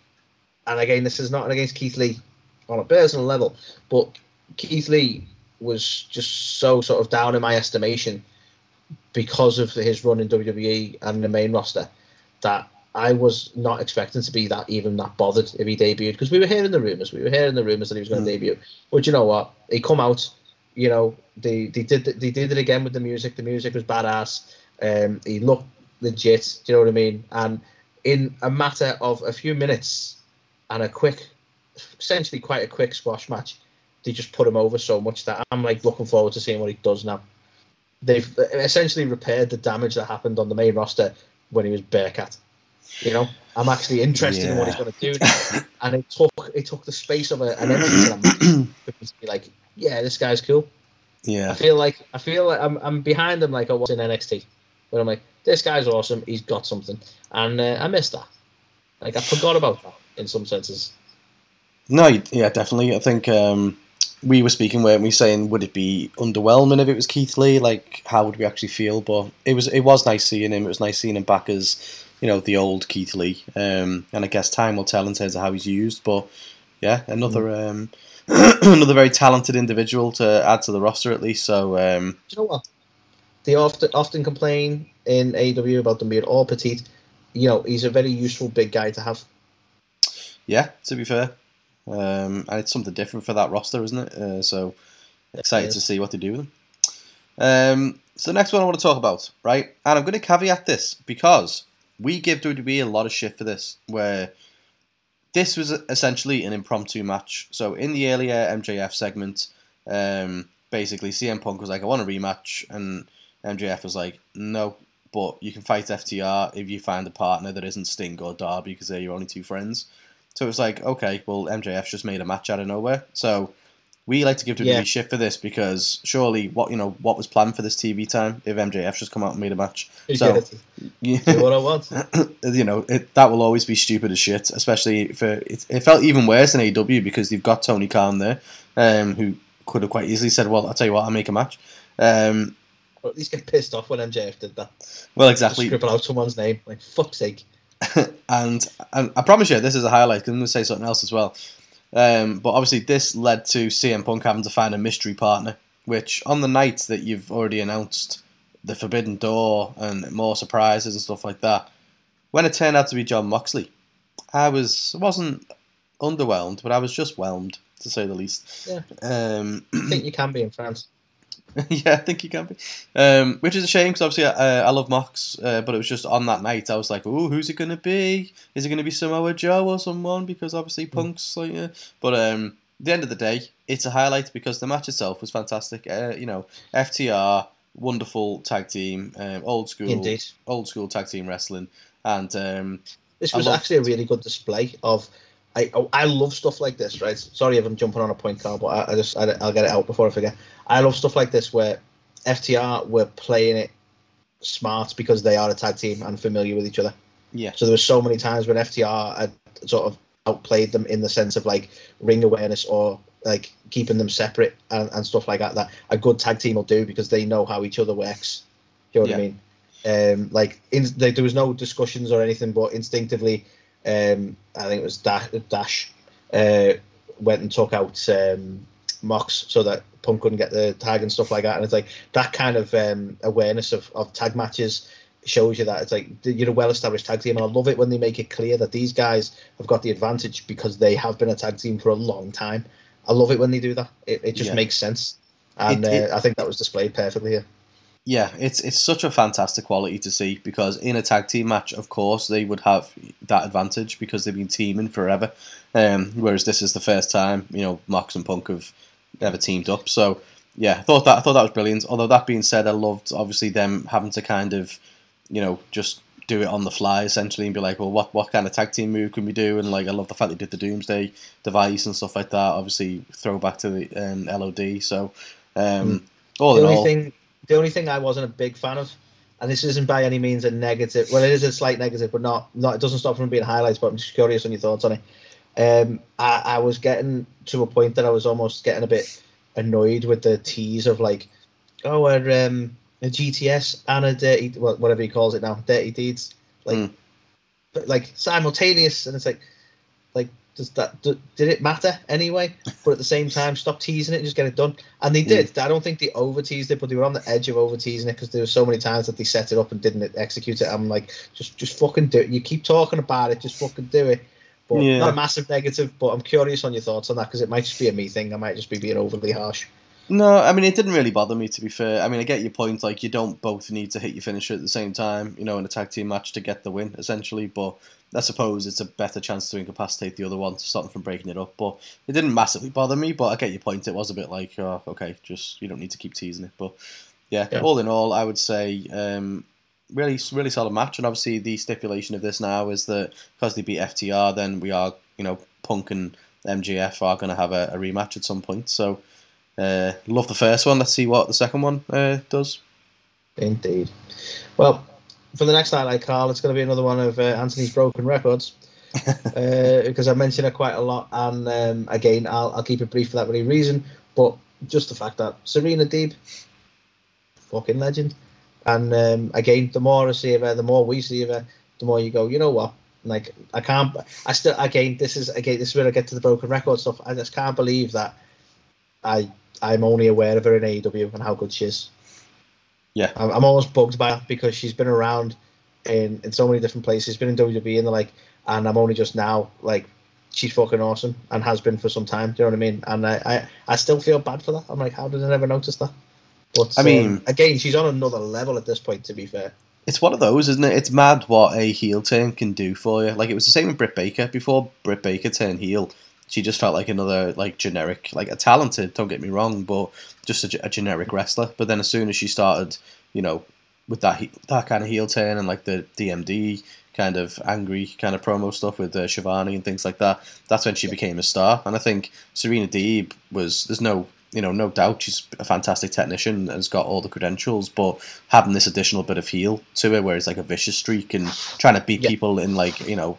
and again, this is not against Keith Lee on a personal level, but Keith Lee was just so sort of down in my estimation because of his run in WWE and the main roster that I was not expecting to be that even that bothered if he debuted because we were hearing the rumors, we were hearing the rumors that he was going to Mm. debut. But you know what? He come out, you know, they they did they did it again with the music. The music was badass. Um, he looked legit. Do you know what I mean? And in a matter of a few minutes and a quick, essentially quite a quick squash match, they just put him over so much that I'm like looking forward to seeing what he does now. They've essentially repaired the damage that happened on the main roster when he was Bearcat. You know, I'm actually interested in what he's going to do, now. and it took it took the space of a, an match to be like, yeah, this guy's cool. Yeah, I feel like I feel like I'm I'm behind him like I was in NXT, where I'm like, this guy's awesome. He's got something, and uh, I missed that. Like I forgot about that in some senses. no, yeah, definitely. I think um, we were speaking, weren't we, saying would it be underwhelming if it was Keith Lee? Like, how would we actually feel? But it was, it was nice seeing him. It was nice seeing him back as, you know, the old Keith Lee. Um, and I guess time will tell in terms of how he's used. But yeah, another, um, *clears throat* another very talented individual to add to the roster at least. So um, you know what? They often often complain in AEW about them being all petite. You know, he's a very useful big guy to have. Yeah, to be fair. Um, and it's something different for that roster, isn't it? Uh, so excited to see what they do with them. Um, so the next one I want to talk about, right? And I'm going to caveat this because we give WWE a lot of shit for this, where this was essentially an impromptu match. So in the earlier MJF segment, um, basically CM Punk was like, "I want a rematch," and MJF was like, "No." But you can fight FTR if you find a partner that isn't Sting or Darby because they're your only two friends. So it was like, okay, well, MJF's just made a match out of nowhere. So we like to give WWE Yeah. shit for this because surely what you know what was planned for this TV time if MJF just come out and made a match. So Yeah, *laughs* what I want. *laughs* you know it, that will always be stupid as shit. Especially for it, it felt even worse in AW because they've got Tony Khan there, um, who could have quite easily said, "Well, I'll tell you what, I'll make a match." Um, Or at least get pissed off when MJF did that. well, Just exactly. scribble out someone's name. Like fuck's sake. *laughs* and, and I promise you, this is a highlight. 'cause I'm going to say something else as well. Um, but obviously, this led to CM Punk having to find a mystery partner, which on the night that you've already announced the Forbidden Door and more surprises and stuff like that, when it turned out to be Jon Moxley, I was wasn't underwhelmed, but I was just whelmed to say the least. Yeah. Um, I think you can be in France. *laughs* yeah, I think you can be. Um, which is a shame because obviously uh, I love Mox, uh, but it was just on that night I was like, "Oh, who's it gonna be? Is it gonna be Samoa Joe or someone?" Because obviously Punk's like, yeah. But um, at the end of the day, it's a highlight because the match itself was fantastic. Uh, you know, FTR, wonderful tag team, um, old school, Indeed. old school tag team wrestling, and um, This was actually a really good display of. I oh, I love stuff like this, right? Sorry if I'm jumping on a point, Carl, but I, I just I, I'll get it out before I forget. I love stuff like this where FTR were playing it smart because they are a tag team and familiar with each other. yeah, So there were so many times when FTR had sort of outplayed them in the sense of like ring awareness or like keeping them separate and, and stuff like that. That a good tag team will do because they know how each other works. Do you know what I mean? Um, like in, like, there was no discussions or anything, but instinctively, um, I think it was Dash, Dash uh, went and took out um, Mox so that Punk couldn't get the tag and stuff like that. And it's like that kind of um, awareness of, of tag matches shows you that it's like you're a well-established tag team, and I love it when they make it clear that these guys have got the advantage because they have been a tag team for a long time. I love it when they do that. It, it just Yeah. makes sense, and It- it- uh, I think that was displayed perfectly here. Yeah, it's it's such a fantastic quality to see because in a tag team match, of course, they would have that advantage because they've been teaming forever. Um, whereas this is the first time you know Mox and Punk have ever teamed up. So yeah, I thought that I thought that was brilliant. Although that being said, I loved obviously them having to kind of you know just do it on the fly essentially and be like, well, what what kind of tag team move can we do? And like, I love the fact they did the Doomsday device and stuff like that. Obviously, throwback to the um, LOD. So um, all the in only all, thing the only thing I wasn't a big fan of, and this isn't by any means a negative. Well, it is a slight negative, but not not. It doesn't stop from being highlights. But I'm just curious on your thoughts on it. Um, I, I was getting to a point that I was almost getting a bit annoyed with the tease of like, oh, a, um, a GTS and a dirty, well, whatever he calls it now, dirty deeds, like, Mm. but like simultaneous, and it's like, like does that do, did it matter anyway? But at the same time, stop teasing it and just get it done. And they did. I don't think they over teased it, but they were on the edge of over teasing it because there were so many times that they set it up and didn't execute it. I'm like, just just fucking do it. You keep talking about it, just fucking do it. But Yeah. not a massive negative. But I'm curious on your thoughts on that because it might just be a me thing. I might just be being overly harsh. No, I mean it didn't really bother me to be fair. I mean I get your point. Like you don't both need to hit your finisher at the same time, you know, in a tag team match to get the win essentially. But I suppose it's a better chance to incapacitate the other one to stop them from breaking it up. But it didn't massively bother me. But I get your point. It was a bit like, oh, okay, just you don't need to keep teasing it. But yeah, Yeah. all in all, I would say um, really, really solid match. And obviously the stipulation of this now is that because they beat FTR, then we are, you know, Punk and MJF are going to have a, a rematch at some point. So. Uh, love the first one. Let's see what the second one uh, does. Indeed. Well, for the next highlight, Carl, it's going to be another one of uh, Anthony's broken records *laughs* uh, because I mention it quite a lot. And um, again, I'll, I'll keep it brief for that very reason. But just the fact that Serena Deeb, fucking legend. And um, again, the more I see of her, the more we see of her, the more you go, you know what? Like I can't. I still again. This is again. This is where I get to the broken record stuff. I just can't believe that I I'm only aware of her in AEW and how good she is. Yeah. I'm, I'm almost bugged by her because she's been around in in so many different places. She's been in WWE and the like, and I'm only just now like she's fucking awesome and has been for some time. Do you know what I mean? And I I, I still feel bad for that. I'm like, how did I never notice that? But I mean- um, again, she's on another level at this point. To be fair, It's one of those, isn't it? It's mad what a heel turn can do for you. Like it was the same with Britt Baker. Before Britt Baker turned heel, she just felt like another like generic, like a talented. Don't get me wrong, but just a, a generic wrestler. But then as soon as she started, you know, with that that kind of heel turn and like the DMD kind of angry kind of promo stuff with uh, Shivani and things like that, that's when she became a star. And I think Serena Deeb was. There's no. You know, no doubt she's a fantastic technician and has got all the credentials, but having this additional bit of heel to it, where it's like a vicious streak and trying to beat Yeah. people in like you know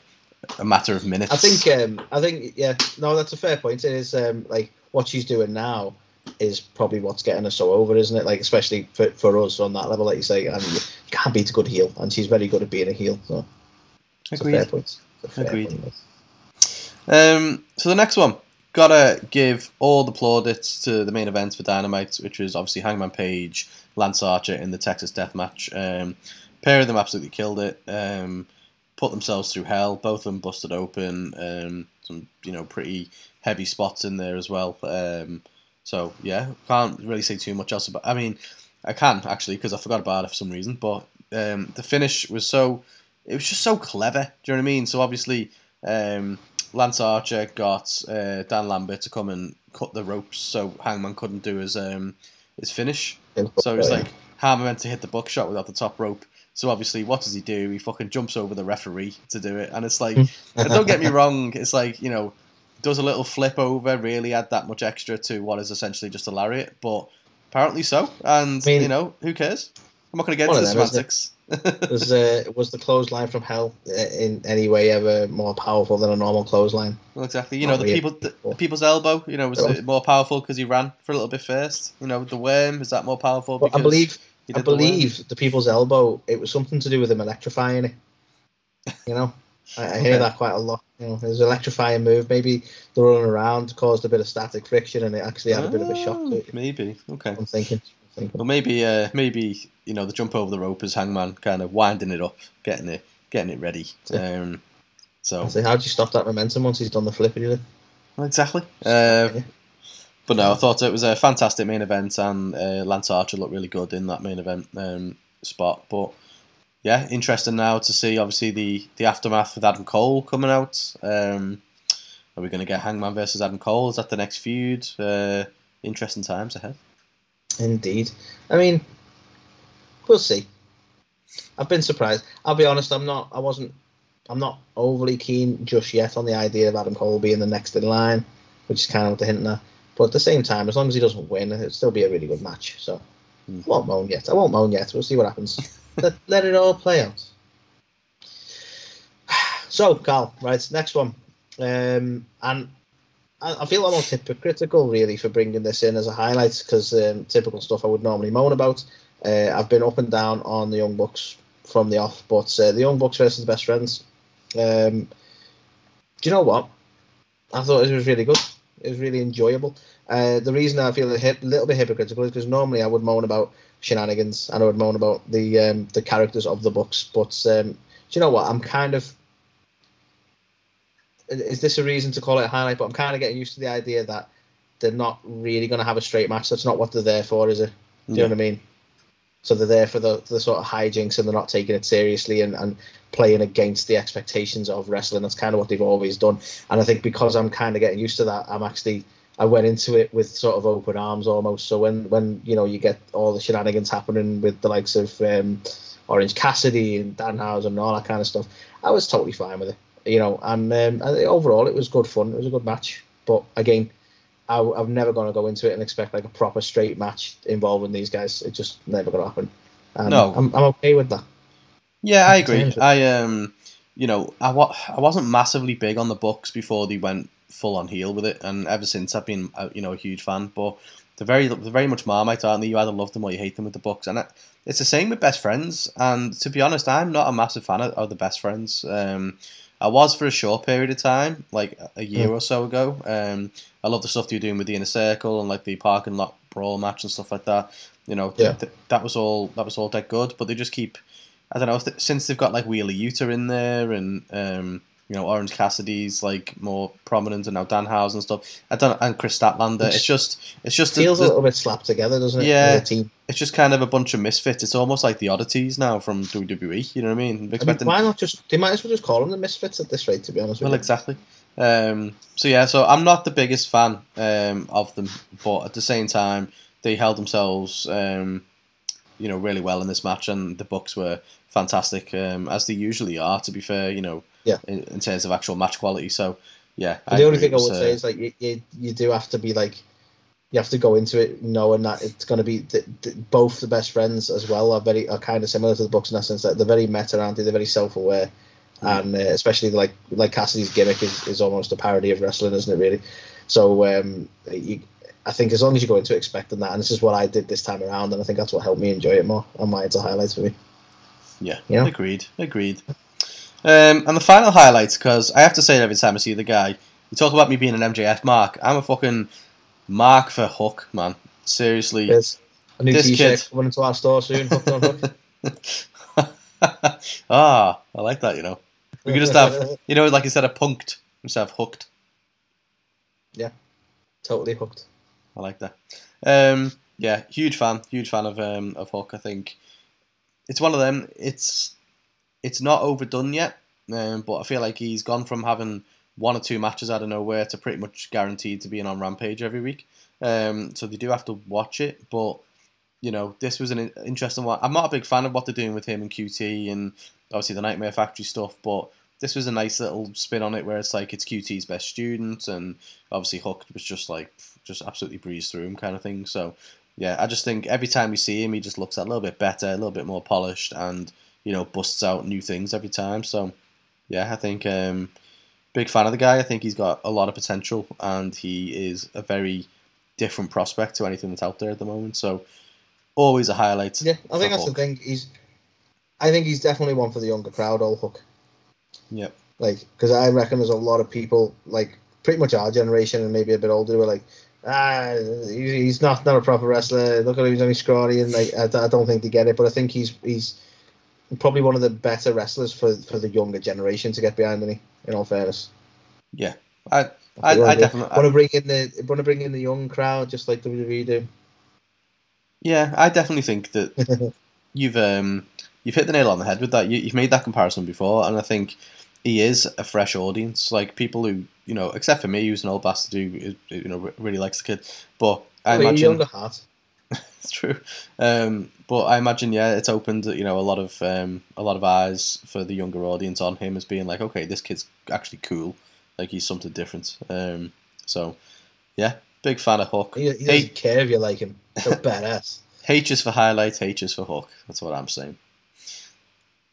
a matter of minutes. I think um I think yeah no that's a fair point. It is um like what she's doing now is probably what's getting her so over, isn't it? Like especially for, for us on that level, like you say, and you can't beat a good heel, and she's very good at being a heel. So it's a fair Agreed. point. It's a fair Agreed. point. Um, so the next one, gotta give all the plaudits to the main event for Dynamite, which was obviously Hangman Page, Lance Archer in the Texas Death Match. Um, pair of them absolutely killed it. Um, put themselves through hell. Both of them busted open. Um, some you know pretty heavy spots in there as well. Um, so yeah, can't really say too much else about. I mean, I can actually because I forgot about it for some reason. But um, the finish was so. It was just so clever. Do you know what I mean? So obviously, um, Lance Archer got uh, Dan Lambert to come and cut the ropes so Hangman couldn't do his um, his finish. So it's like Hammer meant to hit the buckshot without the top rope. So obviously, what does he do? He fucking jumps over the referee to do it, and it's like, and don't get me wrong, it's like you know, does a little flip over, really add that much extra to what is essentially just a lariat, but apparently so, and I mean- you know, who cares? I'm not going to get into the of them, isn't it? semantics. *laughs* was uh, was the clothesline from hell uh, in any way ever more powerful than a normal clothesline? Well, exactly. You Not know, the people, the, the people's elbow. You know, was Go on. it more powerful because he ran for a little bit first. You know, the worm is that more powerful because I believe I did the believe the people's elbow. It was something to do with him electrifying it. You know, I, I hear that quite a lot. You know, it was an electrifying move. Maybe the running around caused a bit of static friction, and it actually had a bit of a shock to Oh, it. Maybe. Okay. I'm thinking. I'm thinking. Well, maybe, uh, maybe you know, the jump over the rope is Hangman kind of winding it up, getting it, getting it ready. Um, so say, how do you stop that momentum once he's done the flip? Really? Exactly. Uh, Yeah. But no, I thought it was a fantastic main event, and uh, Lance Archer looked really good in that main event um, spot. But yeah, interesting now to see obviously the the aftermath with Adam Cole coming out. Um, are we going to get Hangman versus Adam Cole? Is that the next feud? Uh, interesting times ahead. Indeed. I mean, we'll see. I've been surprised. I'll be honest. I'm not. I wasn't. I'm not overly keen just yet on the idea of Adam Cole being the next in line, which is kind of they're hinting at. But at the same time, as long as he doesn't win, it'll still be a really good match. So Hmm. I won't moan yet. I won't moan yet. We'll see what happens. *laughs* let, let it all play out. *sighs* So, Carl, right, next one. Um, and I, I feel almost hypocritical, really, for bringing this in as a highlight because um, typical stuff I would normally moan about. Uh, I've been up and down on the Young Bucks from the off, but uh, the Young Bucks versus the Best Friends. Um, do you know what? I thought it was really good. It was really enjoyable. Uh, the reason I feel a hip, little bit hypocritical is because normally I would moan about shenanigans and I would moan about the um, the characters of the Bucks. But um, do you know what? I'm kind of. Is this a reason to call it a highlight? But I'm kind of getting used to the idea that they're not really going to have a straight match. That's not what they're there for, is it? Do you know what I mean? So they're there for the, the sort of hijinks and they're not taking it seriously and, and playing against the expectations of wrestling. That's kind of what they've always done. And I think because I'm kind of getting used to that, I'm actually I went into it with sort of open arms almost. So when when you know you get all the shenanigans happening with the likes of um, Orange Cassidy and Danhausen and all that kind of stuff, I was totally fine with it. You know, and, um, and overall it was good fun. It was a good match. But again, I, I'm never going to go into it and expect like a proper straight match involving these guys. It's just never going to happen. And No. I'm, I'm okay with that. Yeah, I agree. I um, you know, I wa- I wasn't massively big on the Bucks before they went full on heel with it, and ever since I've been, uh, you know, a huge fan. But they're very, they're very much Marmite, aren't they? You either love them or you hate them with the Bucks, and I, it's the same with Best Friends. And to be honest, I'm not a massive fan of, of the Best Friends. Um, I was for a short period of time, like a year Hmm. or so ago. Um, I love the stuff you're doing with the inner circle and like the parking lot brawl match and stuff like that. You know, Yeah. th- that was all that was all dead good. But they just keep, I don't know, th- since they've got like Wheeler Yuta in there and um, you know Orange Cassidy's like more prominent and now Dan Danhausen and stuff. I don't and Kris Statlander. It's just it's just Feels a the- little bit slapped together, doesn't it? Yeah. Team. it's just kind of a bunch of misfits. It's almost like the oddities now from WWE. You know what I mean? I mean, why not just? They might as well just call them the Misfits at this rate. To be honest with Well, exactly. Um, so yeah, so I'm not the biggest fan um, of them, but at the same time, they held themselves, um, you know, really well in this match, and the Bucks were fantastic, um, as they usually are. To be fair, you know, Yeah. in, in terms of actual match quality. So yeah, But the only thing I would uh, say is like you, you, you do have to be like you have to go into it knowing that it's going to be th- th- both the best friends as well are very are kind of similar to the Bucks in that sense that they're very meta aren't they? They're very self aware. Mm. And uh, especially like like Cassidy's gimmick is, is almost a parody of wrestling, isn't it? Really. So um, you, I think as long as you go into expecting that, and this is what I did this time around, and I think that's what helped me enjoy it more. And why it's a highlight for me. Yeah, Yeah. agreed, agreed. Um, and the final highlight, because I have to say it every time I see the guy, you talk about me being an MJF mark. I'm a fucking mark for Hook, man. Seriously. There's a new This T-shirt kid. coming into our store soon. Hooked on hook. *laughs* ah, I like that, you know. We could just have, *laughs* you know, like instead of punked, we just have hooked. Yeah, totally hooked. I like that. Um, yeah, huge fan, huge fan of um, of Hook. I think it's one of them. It's it's not overdone yet, um, but I feel like he's gone from having one or two matches out of nowhere to pretty much guaranteed to being on Rampage every week. Um, so they do have to watch it, but you know this was an interesting one. I'm not a big fan of what they're doing with him and QT and obviously the Nightmare Factory stuff, but this was a nice little spin on it where it's like it's QT's best student and obviously Hook was just like just absolutely breezed through him kind of thing. So yeah, I just think every time we see him, he just looks a little bit better, a little bit more polished, and you know busts out new things every time. So yeah, I think um, big fan of the guy. I think he's got a lot of potential, and he is a very different prospect to anything that's out there at the moment. So always a highlight. Yeah, I think that's the thing. He's, I think he's definitely one for the younger crowd. Old Hook. Yep. Like, because I reckon there's a lot of people, like pretty much our generation and maybe a bit older, who are like, ah, he's not not a proper wrestler. Look at him, he's only scrawny, and like I, I don't think they get it. But I think he's he's probably one of the better wrestlers for for the younger generation to get behind. Any, in all fairness, Yeah, I I, wanna I definitely want to bring in the want to bring in the young crowd, just like WWE do. yeah I definitely think that *laughs* you've um you've hit the nail on the head with that. You, you've made that comparison before, and I think he is a fresh audience. Like people who you know, except for me, who's an old bastard who you know really likes the kid. But I Well, imagine younger heart. *laughs* it's true. Um, but I imagine yeah, it's opened you know a lot of um, a lot of eyes for the younger audience on him as being like, okay, this kid's actually cool. Like he's something different. Um, so yeah, big fan of Hook. He, he doesn't care if you like him. So *laughs* badass. H is for highlight, H is for Hook. That's what I'm saying.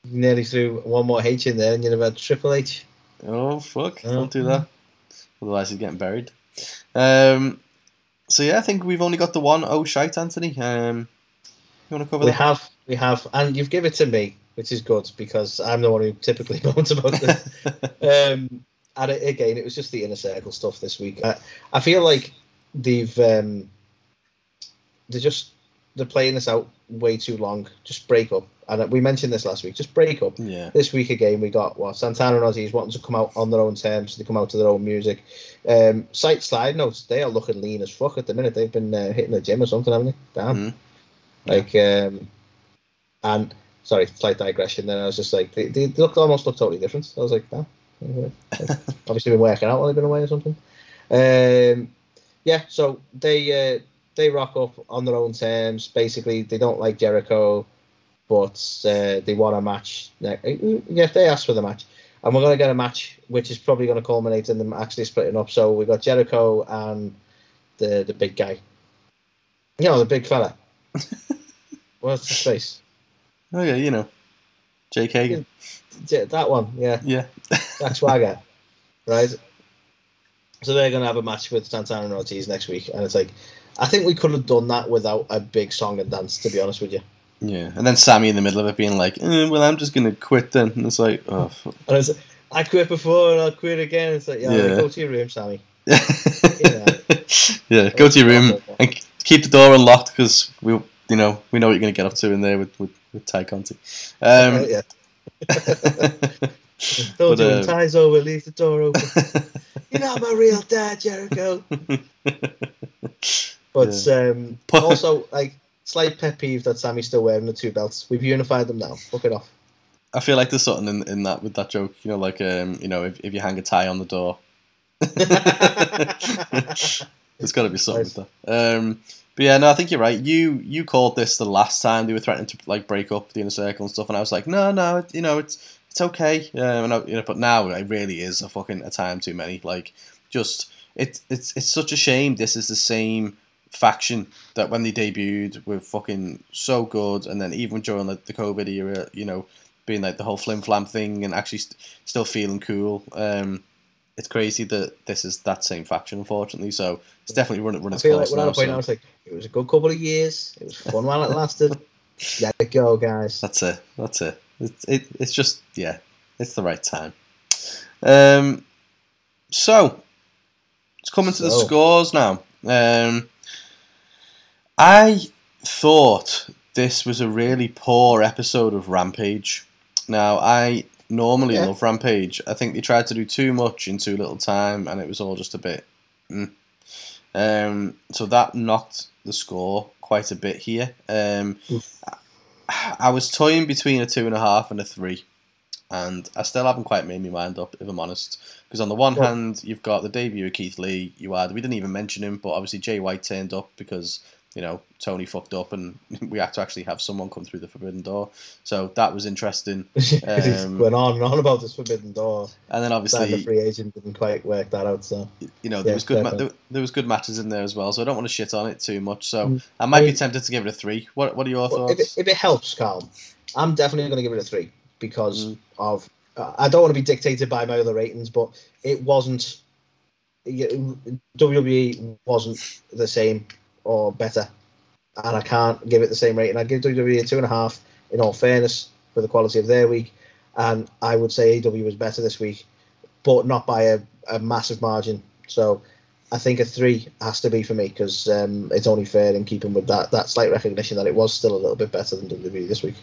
Nearly threw one more H in there, and you'd have had Triple H. Oh fuck! Oh. Don't do that. Otherwise, he's getting buried. Um, so yeah, I think we've only got the one oh shite, Anthony. Um, you want to cover We that? have, we have, and you've given it to me, which is good because I'm the one who typically *laughs* moans about this. *laughs* um, and it, again, it was just the inner circle stuff this week. I, I feel like they've um, they're just they're playing this out way too long. Just break up, and we mentioned this last week. Just break up. yeah, This week again, we got well Santana and Ozzy's wanting to come out on their own terms. They come out to their own music. Um, site slide notes. They are looking lean as fuck at the minute. They've been uh, hitting the gym or something, haven't they? Damn. Mhm. Like, um, and sorry, slight digression. Then I was just like, they, they look almost look totally different. I was like, damn. Like, *laughs* obviously been working out while they've been away or something. Um, yeah, so they uh, they rock up on their own terms. Basically, they don't like Jericho, but uh, they want a match. Yeah, they asked for the match, and we're gonna get a match, which is probably gonna culminate in them actually splitting up. So we got Jericho and the the big guy. You know, the big fella. *laughs* What's his face? oh yeah, you know, Jake Hager. J- That one, yeah. Yeah, Jack Swagger, *laughs* right? So they're going to have a match with Santana and Ortiz next week, and it's like, I think we could have done that without a big song and dance. To be honest with you, yeah, and then Sammy in the middle of it being like, eh, "Well, I'm just gonna quit then," and it's like, oh. Fuck. and it's like, I quit before and I'll quit again. It's like, yeah, Yeah. go to your room, Sammy. *laughs* yeah, go to your room and keep the door unlocked because we, you know, we know what you're gonna get up to in there with with, with Tay Conti. Um, Right, yeah. *laughs* but, Don't do uh. Ties over. Leave the door open. *laughs* You're not my real dad, Jericho. But um, But- also, like, slight pet peeve that Sammy's still wearing the two belts. We've unified them now. Fuck it off. I feel like there's something in, in that with that joke. You know, like um, you know, if, if you hang a tie on the door, *laughs* there's got to be something with that. Um, but yeah, no, I think you're right. You you called this the last time they were threatening to like break up the inner circle and stuff, and I was like, no, no, it, you know, it's it's okay. Um, and I, you know, but now it really is a fucking a time too many. Like, just it's it's it's such a shame. This is the same faction that when they debuted were fucking so good, and then even during like the COVID era, you know, being like the whole flim flam thing and actually st- still feeling cool. Um, it's crazy that this is that same faction, unfortunately. So it's definitely run, run I its feel like course we're now. a point now, so it's like, it was a good couple of years. It was fun while it lasted. *laughs* Let it go, guys. that's it. That's it. It's it, it's just yeah, it's the right time. Um, so it's coming to the scores now. Um, I thought this was a really poor episode of Rampage. Now I normally Yeah. love Rampage. I think they tried to do too much in too little time, and it was all just a bit. Mm. Um, so that knocked the score quite a bit here. Um, I was toying between a two and a half and a three, and I still haven't quite made my mind up, if I'm honest. Because on the one Well- hand, you've got the debut of Keith Lee. You had we didn't even mention him, but obviously Jay White turned up because you know Tony fucked up, and *laughs* we had to actually have someone come through the forbidden door. So that was interesting. *laughs* Um, going on and on about this forbidden door. And then obviously the free agent didn't quite work that out. So you know, there Yeah, was good ma- there, there was good matches in there as well. So I don't want to shit on it too much. So Mm. I might I be tempted to give it a three. What What are your thoughts? if, it, if it helps, Carl, I'm definitely going to give it a three because Mm. of. Uh, I don't want to be dictated by my other ratings, but it wasn't. WWE wasn't the same or better, and I can't give it the same rating. I give WWE a two and a half. In all fairness, for the quality of their week, and I would say AW was better this week. but not by a, a massive margin. So I think a three has to be for me because um, it's only fair in keeping with that that slight recognition that it was still a little bit better than WWE this week.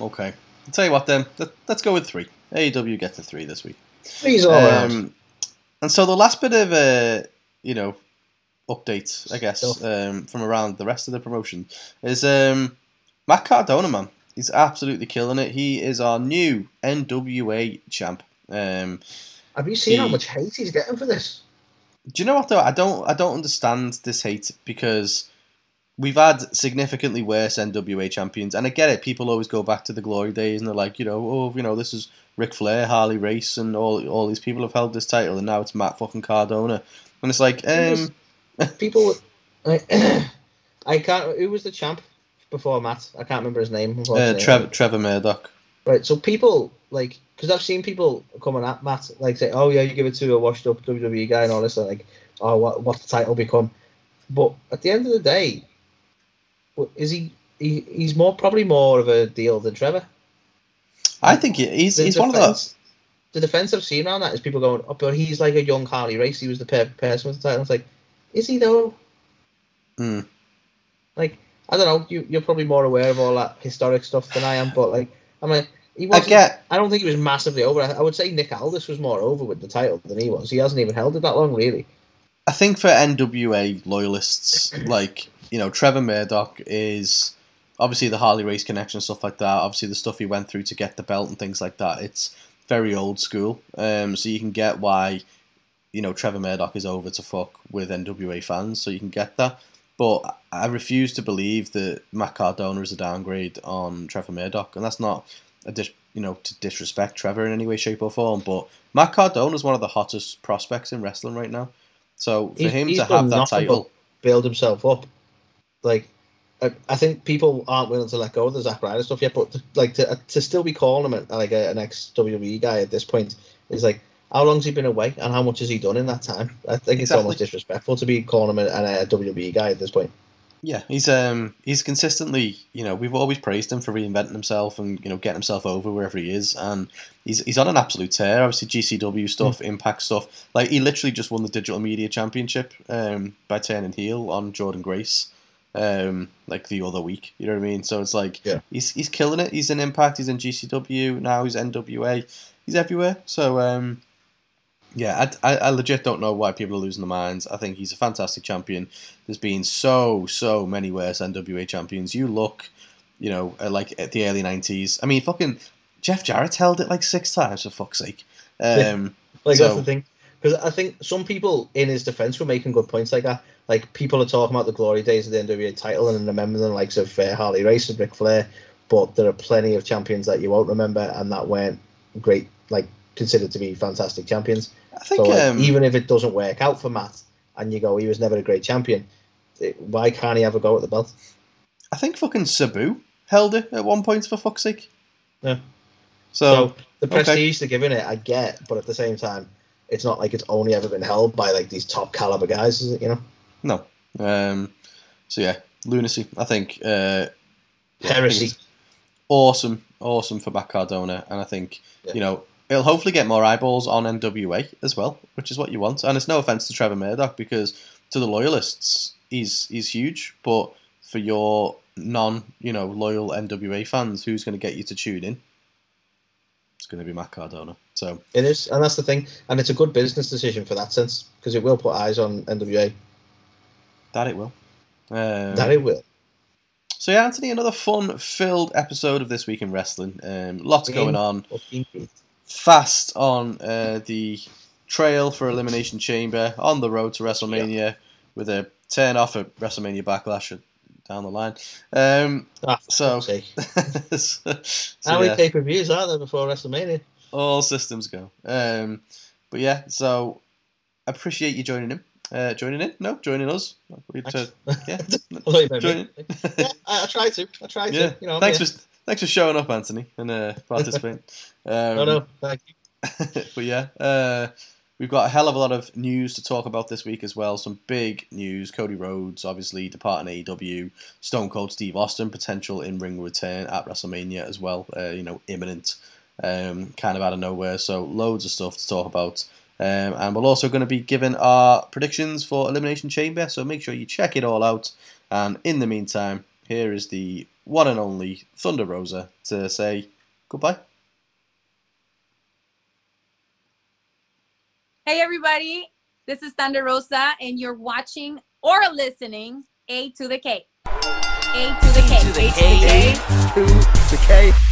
Okay. I'll tell you what then. Let, us go with three. AEW gets a three this week. Three's all. Um, and so the last bit of uh, you know update, I guess, um, from around the rest of the promotion is um, Matt Cardona, man. He's absolutely killing it. He is our new NWA champ. Um, Have you seen how much hate he's getting for this? do you know what though? I don't. I don't understand this hate because we've had significantly worse NWA champions, and I get it. People always go back to the glory days, and they're like, you know, oh, you know, this is Ric Flair, Harley Race, and all all these people have held this title, and now it's Matt fucking Cardona, and it's like, um, People, I, I can't. Who was the champ before Matt? I can't remember his name. uh. Trevor Trevor Murdoch. Right. So people like because I've seen people coming at Matt like say, "Oh yeah, you give it to a washed up WWE guy and all this," and like, "Oh, what what's the title become?" But at the end of the day, is he? He, he's more probably more of a deal than Trevor. I think he- he's The he's one of defense- The defense I've seen around that is people going, "Oh, but he's like a young Harley Race. He was the perfect person with the title." It's like, is he though? Hmm. Like, I don't know. You you're probably more aware of all that historic stuff than I am, but like, I mean, he I get. I don't think he was massively over. I, I would say Nick Aldis was more over with the title than he was. He hasn't even held it that long, really. I think for NWA loyalists, like you know, Trevor Murdoch is obviously the Harley Race connection, stuff like that. Obviously, the stuff he went through to get the belt and things like that. It's very old school, um, so you can get why you know Trevor Murdoch is over to fuck with NWA fans. So you can get that. But I refuse to believe that Matt Cardona is a downgrade on Trevor Murdoch, and that's not a dis- you know to disrespect Trevor in any way, shape, or form. But Matt Cardona is one of the hottest prospects in wrestling right now. So for He's- him he's to have that title, Build himself up. Like, I, I think people aren't willing to let go of the Zack Ryder stuff yet. But to, like to to still be calling him a, like a, an ex WWE guy at this point is like. How long's he been away, and how much has he done in that time? I think it's almost disrespectful to be calling him a, a WWE guy at this point. yeah, he's um he's consistently you know we've always praised him for reinventing himself and you know getting himself over wherever he is, and he's he's on an absolute tear. Obviously GCW stuff, Impact stuff. Like he literally just won the Digital Media Championship um by turning heel on Jordynne Grace. Um, like the other week, you know what I mean. So it's like Yeah. he's he's killing it. He's in Impact. He's in GCW now. He's NWA. He's everywhere. So um, yeah, I, I, I legit don't know why people are losing their minds. I think he's a fantastic champion. There's been so so many worse NWA champions. You look, you know, like at the early '90s. I mean, fucking Jeff Jarrett held it like six times for fuck's sake. Um, Like So- that's the thing, because I think some people in his defense were making good points like that. Like people are talking about the glory days of the NWA title and remembering the likes of uh, Harley Race and Ric Flair, but there are plenty of champions that you won't remember and that weren't great, like considered to be fantastic champions. I think So like, um, even if it doesn't work out for Matt, and you go, he was never a great champion, it- why can't he have a go at the belt? I think fucking Sabu held it at one point for fuck's sake. Yeah. So, So the okay. prestige they're giving it, I get, but at the same time, it's not like it's only ever been held by like these top caliber guys, is it? You know, no. Um, so yeah, lunacy. I think. Uh, yeah, I think heresy. awesome, awesome for Matt Cardona, and I think Yeah. you know it'll hopefully get more eyeballs on NWA as well, which is what you want. And it's no offense to Trevor Murdoch because to the loyalists, he's he's huge, but for your non you know loyal NWA fans, who's going to get you to tune in? It's going to be Matt Cardona. So It is, and that's the thing, and it's a good business decision for that sense because it will put eyes on NWA. that it will. Um, that it will. So yeah, Anthony, another fun-filled episode of this week in wrestling. Um, lots going on. Fast on uh, the trail for Elimination Chamber on the road to WrestleMania with a turn off at WrestleMania Backlash down the line. Um, Ah, *laughs* So- so, How many yeah, pay per views are there before WrestleMania? all systems go. Um, but yeah, so appreciate you joining in. Uh, joining in? No, joining us. To- yeah, *laughs* I thought you joining. yeah, I, I try to. I try yeah. to. You know, thanks yeah. for thanks for showing up, Anthony, and uh, participating. *laughs* Um, No, no, thank you. *laughs* but yeah, uh, we've got a hell of a lot of news to talk about this week as well. Some big news: Cody Rhodes, obviously departing AEW. Stone Cold Steve Austin potential in ring return at WrestleMania as well. Uh, you know, imminent. um, kind of out of nowhere. So loads of stuff to talk about. Um, and we're also going to be giving our predictions for Elimination Chamber, so make sure you check it all out. And in the meantime, here is the one and only Thunder Rosa to say goodbye. Hey, everybody. This is Thunder Rosa, and you're watching or listening A to the K. A to the K. A to the K. A to the K.